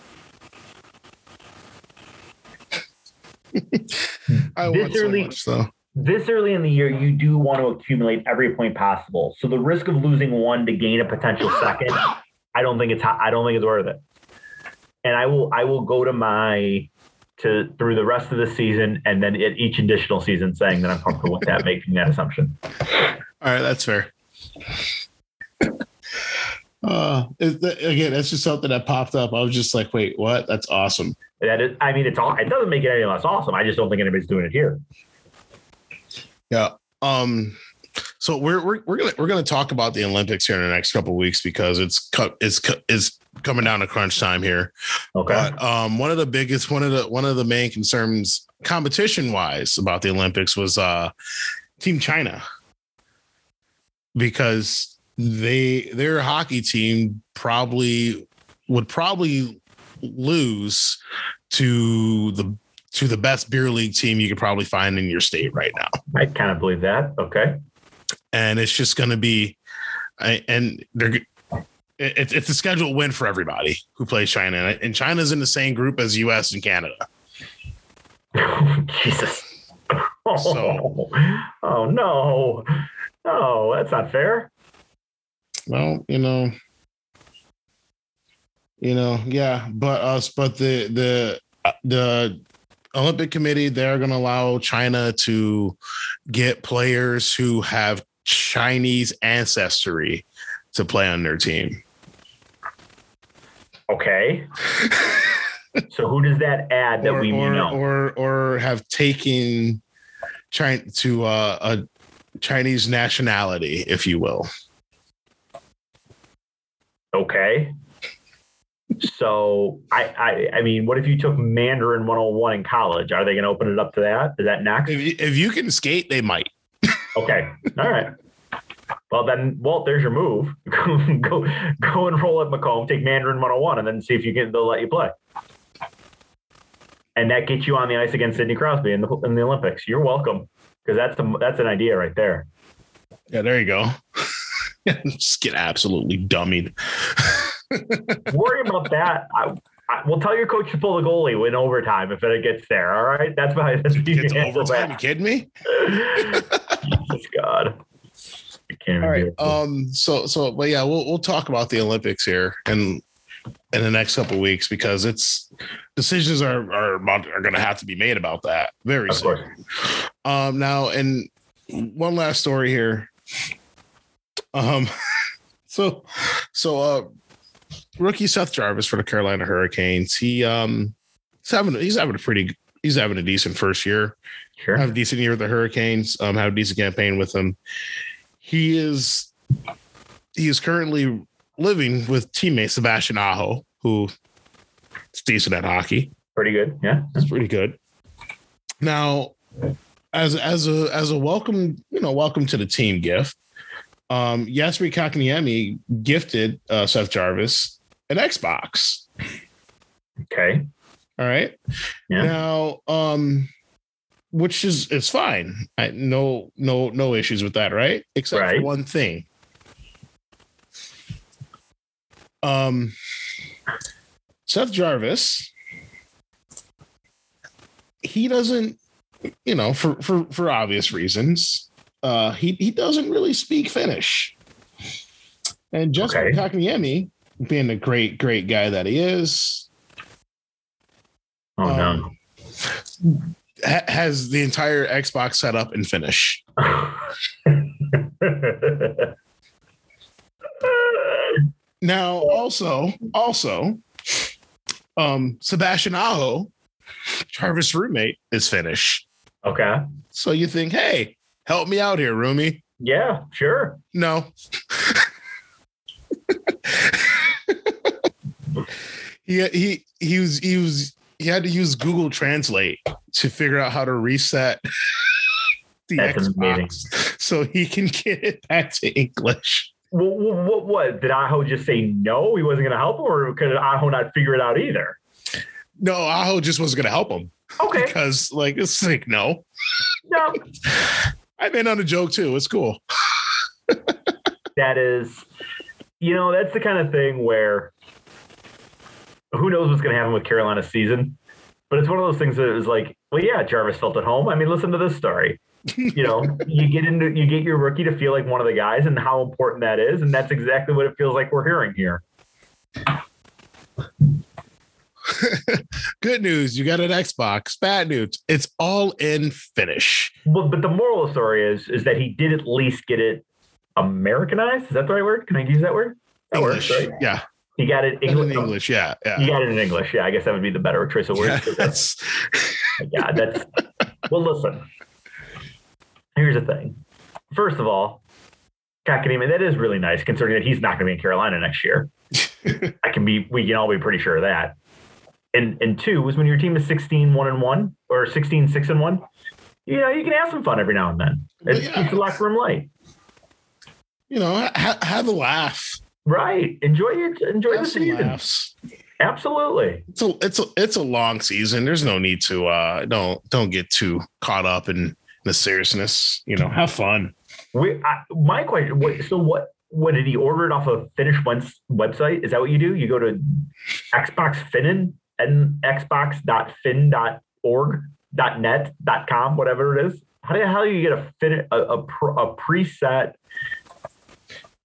I want so much though
this early in the year, you do want to accumulate every point possible. So the risk of losing one to gain a potential second, I don't think it's I don't think it's worth it. And I will I will go to my to through the rest of the season and then at each additional season saying that I'm comfortable with that, making that assumption.
All right, that's fair. Uh, again, that's just something that popped up. I was just like, wait, what? That's awesome.
That is, I mean, it's all, it doesn't make it any less awesome. I just don't think anybody's doing it here.
Yeah. Um. So we're we're we're gonna we're gonna talk about the Olympics here in the next couple weeks because it's cut it's it's coming down to crunch time here.
Okay.
But um, one of the biggest one of the one of the main concerns competition wise about the Olympics was uh, Team China because they their hockey team probably would probably lose to the to the best beer league team you could probably find in your state right now.
I kind of believe that. Okay.
And it's just going to be, and they're, it's it's a scheduled win for everybody who plays China, and China's in the same group as U.S. and Canada.
Jesus. Oh, so, oh no, no, that's not fair.
Well, you know, you know, yeah, but us, but the the uh, the Olympic Committee, they're going to allow China to get players who have Chinese ancestry to play on their team.
Okay. so who does that add that
or,
we
or,
know?
Or or have taken China to uh, a Chinese nationality, if you will.
Okay. So I, I, I mean, what if you took Mandarin 101 in college? Are they going to open it up to that? Is that next?
If you, if you can skate, they might.
okay. All right. Well, then, Walt, there's your move. go, go and roll at Macomb, take Mandarin 101, and then see if you can. They'll let you play. And that gets you on the ice against Sidney Crosby in the in the Olympics. You're welcome, because that's the that's an idea right there.
Yeah, there you go. Just get absolutely dummied.
Worry about that. I, I, we'll tell your coach to pull the goalie in overtime if it gets there. All right, that's my that's
it's overtime. You kidding me?
Jesus God.
All right. Um. So so, but yeah, we'll we'll talk about the Olympics here and in the next couple weeks because it's decisions are are are going to have to be made about that very of soon. Course. Um. Now, and one last story here. Um. So, so uh, rookie Seth Jarvis for the Carolina Hurricanes. He um he's having he's having a pretty he's having a decent first year.
Sure.
Have a decent year with the Hurricanes. Um, have a decent campaign with them. He is he is currently living with teammate Sebastian Aho, who is decent at hockey.
Pretty good. Yeah.
It's pretty good. Now, as as a as a welcome, you know, welcome to the team gift. Um, Jesperi Kotkaniemi gifted uh, Seth Jarvis an Xbox.
Okay.
All right. Yeah. Now, um, which is it's fine. I, no, no, no issues with that, right? Except
Right.
for one thing. Um, Seth Jarvis, he doesn't, you know, for for for obvious reasons, uh, he he doesn't really speak Finnish. And Jesper
Okay.
Kotkaniemi, being the great great guy that he is,
Oh
um, ha- has the entire Xbox set up in Finnish. Now, also, also, um, Sebastian Aho, Jarvis' roommate, is Finnish.
okay.
So you think, hey, help me out here, roomie.
Yeah, sure.
No. he he he was he was he had to use Google Translate to figure out how to reset the
That's
Xbox
amazing.
so he can get it back to English.
What, what, what did Aho just say? No, he wasn't going to help him, or could Aho not figure it out either?
No, Aho just wasn't going to help him
Okay,
because, like, it's like no.
no,
I've been on a joke too. It's cool.
that is, you know, that's the kind of thing where who knows what's going to happen with Carolina's season. But it's one of those things that is like, well, yeah, Jarvis felt at home. I mean, listen to this story. You know, you get into you get your rookie to feel like one of the guys, and how important that is, and that's exactly what it feels like we're hearing here.
Good news, you got an Xbox. Bad news, it's all in Finnish.
Well, but the moral of the story is is that he did at least get it Americanized. Is that the right word? Can I use that word? That
English.
works, right?
Yeah.
He got it
In
English.
English. Yeah. Yeah.
got it in English. Yeah, I guess that would be the better choice of words.
Yeah, that's
yeah, that's well. Listen, here's the thing. First of all, Kotkaniemi, that is really nice considering that he's not going to be in Carolina next year. I can be, we can all be pretty sure of that. And and two was when your team is 16 1 and 1 or 16 6 and 1, you know, you can have some fun every now and then. It
Yeah.
keeps the locker room light.
you know, ha- have a laugh.
Right. Enjoy your enjoy the
Have some
season.
laughs.
Absolutely.
It's a it's a it's a long season. There's no need to uh don't don't get too caught up in the seriousness. You know, have fun.
We, I, my question. What, so what? What did he order it off a Finnish website? Is that what you do? You go to Xbox Finnin and xbox.fin.org .net .com whatever it is. How the hell do you get a fin a, a, a preset?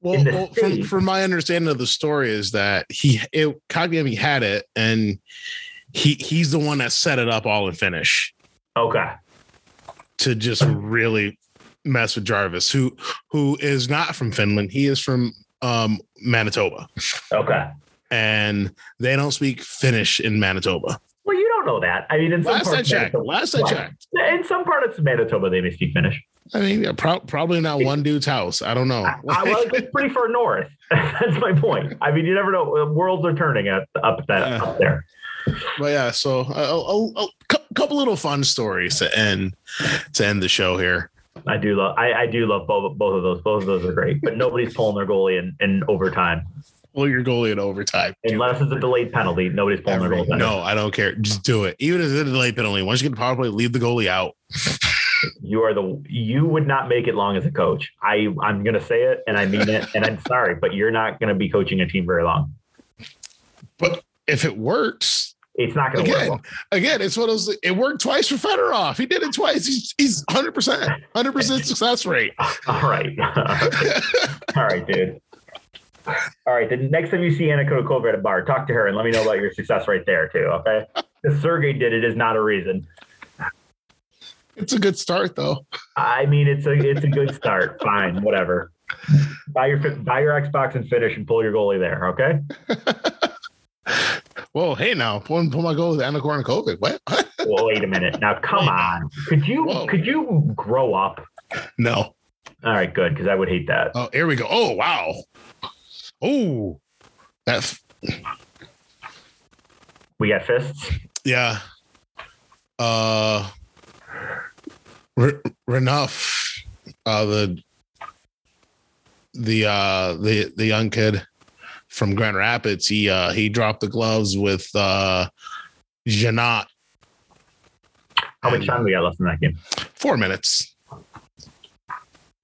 Well, well from, from my understanding of the story is that he it Kagami had it and he he's the one that set it up all in Finnish
Okay,
to just really mess with Jarvis, who who is not from Finland. He is from um Manitoba.
okay.
And they don't speak Finnish in Manitoba.
Well, you don't know that. I mean, in some
Last I
parts,
checked.
Manitoba,
Last I checked.
in some parts of Manitoba, they may speak Finnish.
I mean, yeah, pro- probably not one dude's house. I don't know.
I, I, well, it's pretty far north. That's my point. I mean, you never know. Uh, worlds are turning at, up that
Yeah.
up there.
but yeah, so a, a, a cou- couple little fun stories to end to end the show here.
I do love. I, I do love both both of those. Both of those are great. But nobody's pulling their goalie in, in overtime
Pull your goalie in overtime.
Unless it's a delayed penalty. Nobody's pulling their goalie.
no, I don't care. Just do it. Even if it's a delayed penalty, once you get the power play, leave the goalie out.
you are the. You would not make it long as a coach. I I'm gonna say it and I mean it. And I'm sorry, but you're not gonna be coaching a team very long.
But if it works,
It's not gonna
again,
work.
again, it's one of those. It worked twice for Fedorov. He did it twice. He's he's hundred percent, hundred percent success rate.
All right. All right, dude. All right. The next time you see Anna Kournikova at a bar, talk to her and let me know about your success right there too. Okay. Because Sergey did it is not a reason.
It's a good start though.
I mean, it's a it's a good start. Fine, whatever. Buy your buy your Xbox and finish and pull your goalie there. Okay.
Well, hey now, pull, pull my goal with Anna Kournikova. What?
Well, wait a minute. Now, come on. Could you
Whoa.
could you grow up?
no.
All right, good. Because I would hate that.
Oh, here we go. Oh, wow. Oh, that. f-
We got fists.
Yeah. Uh, R- Renuff, uh, the the uh the the young kid from Grand Rapids. He uh he dropped the gloves with uh Jeannot.
How much time we got left in that game?
Four minutes.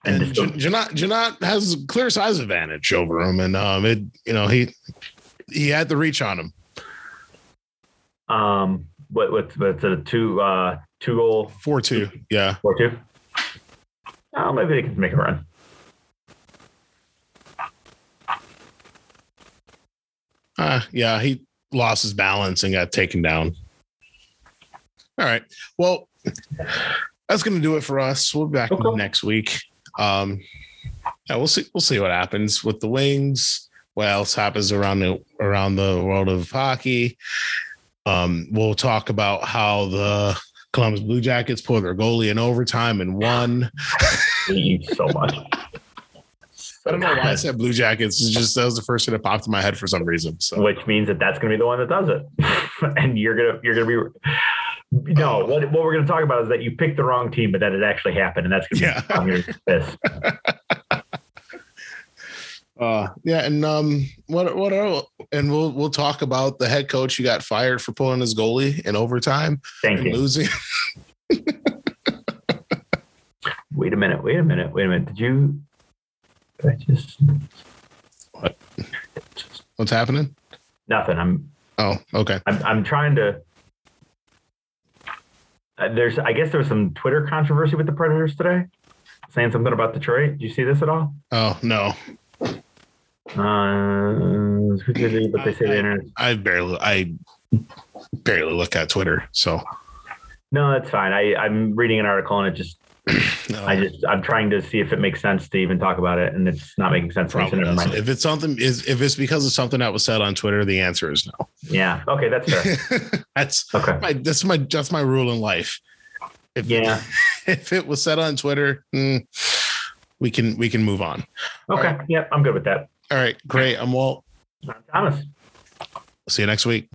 And
And
just-
Jeannot Jeannot has clear size advantage over him, and um, it you know he he had the reach on him.
Um, what what's what's a two uh two goal
Four two, yeah.
four two? Oh, maybe they can make a run.
Uh, yeah, he lost his balance and got taken down. All right. Well, that's going to do it for us. We'll be back
Okay.
next week. Um, yeah, we'll see. We'll see what happens with the Wings. What else happens around the around the world of hockey? Um, we'll talk about how the Columbus Blue Jackets pulled their goalie in overtime and won.
hate you so much.
I don't know why I said Blue Jackets. It's just that was the first thing that popped in my head for some reason. So
Which means that that's going to be the one that does it, and you're gonna you're gonna be. No, what, what we're going to talk about is that you picked the wrong team, but that it actually happened, and that's going to
Yeah.
be gonna.
Uh, yeah, and um, what what are, and we'll we'll talk about the head coach who got fired for pulling his goalie in overtime
Thank
and
you.
losing.
Wait a minute. Wait a minute. Wait a minute. Did you? Did I just what?
What's happening?
nothing. I'm
Oh, okay.
I'm I'm trying to. Uh, there's I guess there was some Twitter controversy with the Predators today, saying something about Detroit. Did you see this at all?
Oh no,
Uh, but they say the internet.
I barely I barely look at Twitter, so
No, that's fine. I I'm reading an article and it just
no,
I just I'm trying to see if it makes sense to even talk about it, and it's not making sense. to me, so.
If it's something is if it's because of something that was said on Twitter, the answer is no.
Yeah. Okay, that's fair.
that's
Okay.
my that's my that's my rule in life. If
Yeah.
if it was said on Twitter, mm, we can we can move on.
Okay. Yeah, I'm good with that.
All right, great. I'm Walt.
I'm Thomas.
See you next week.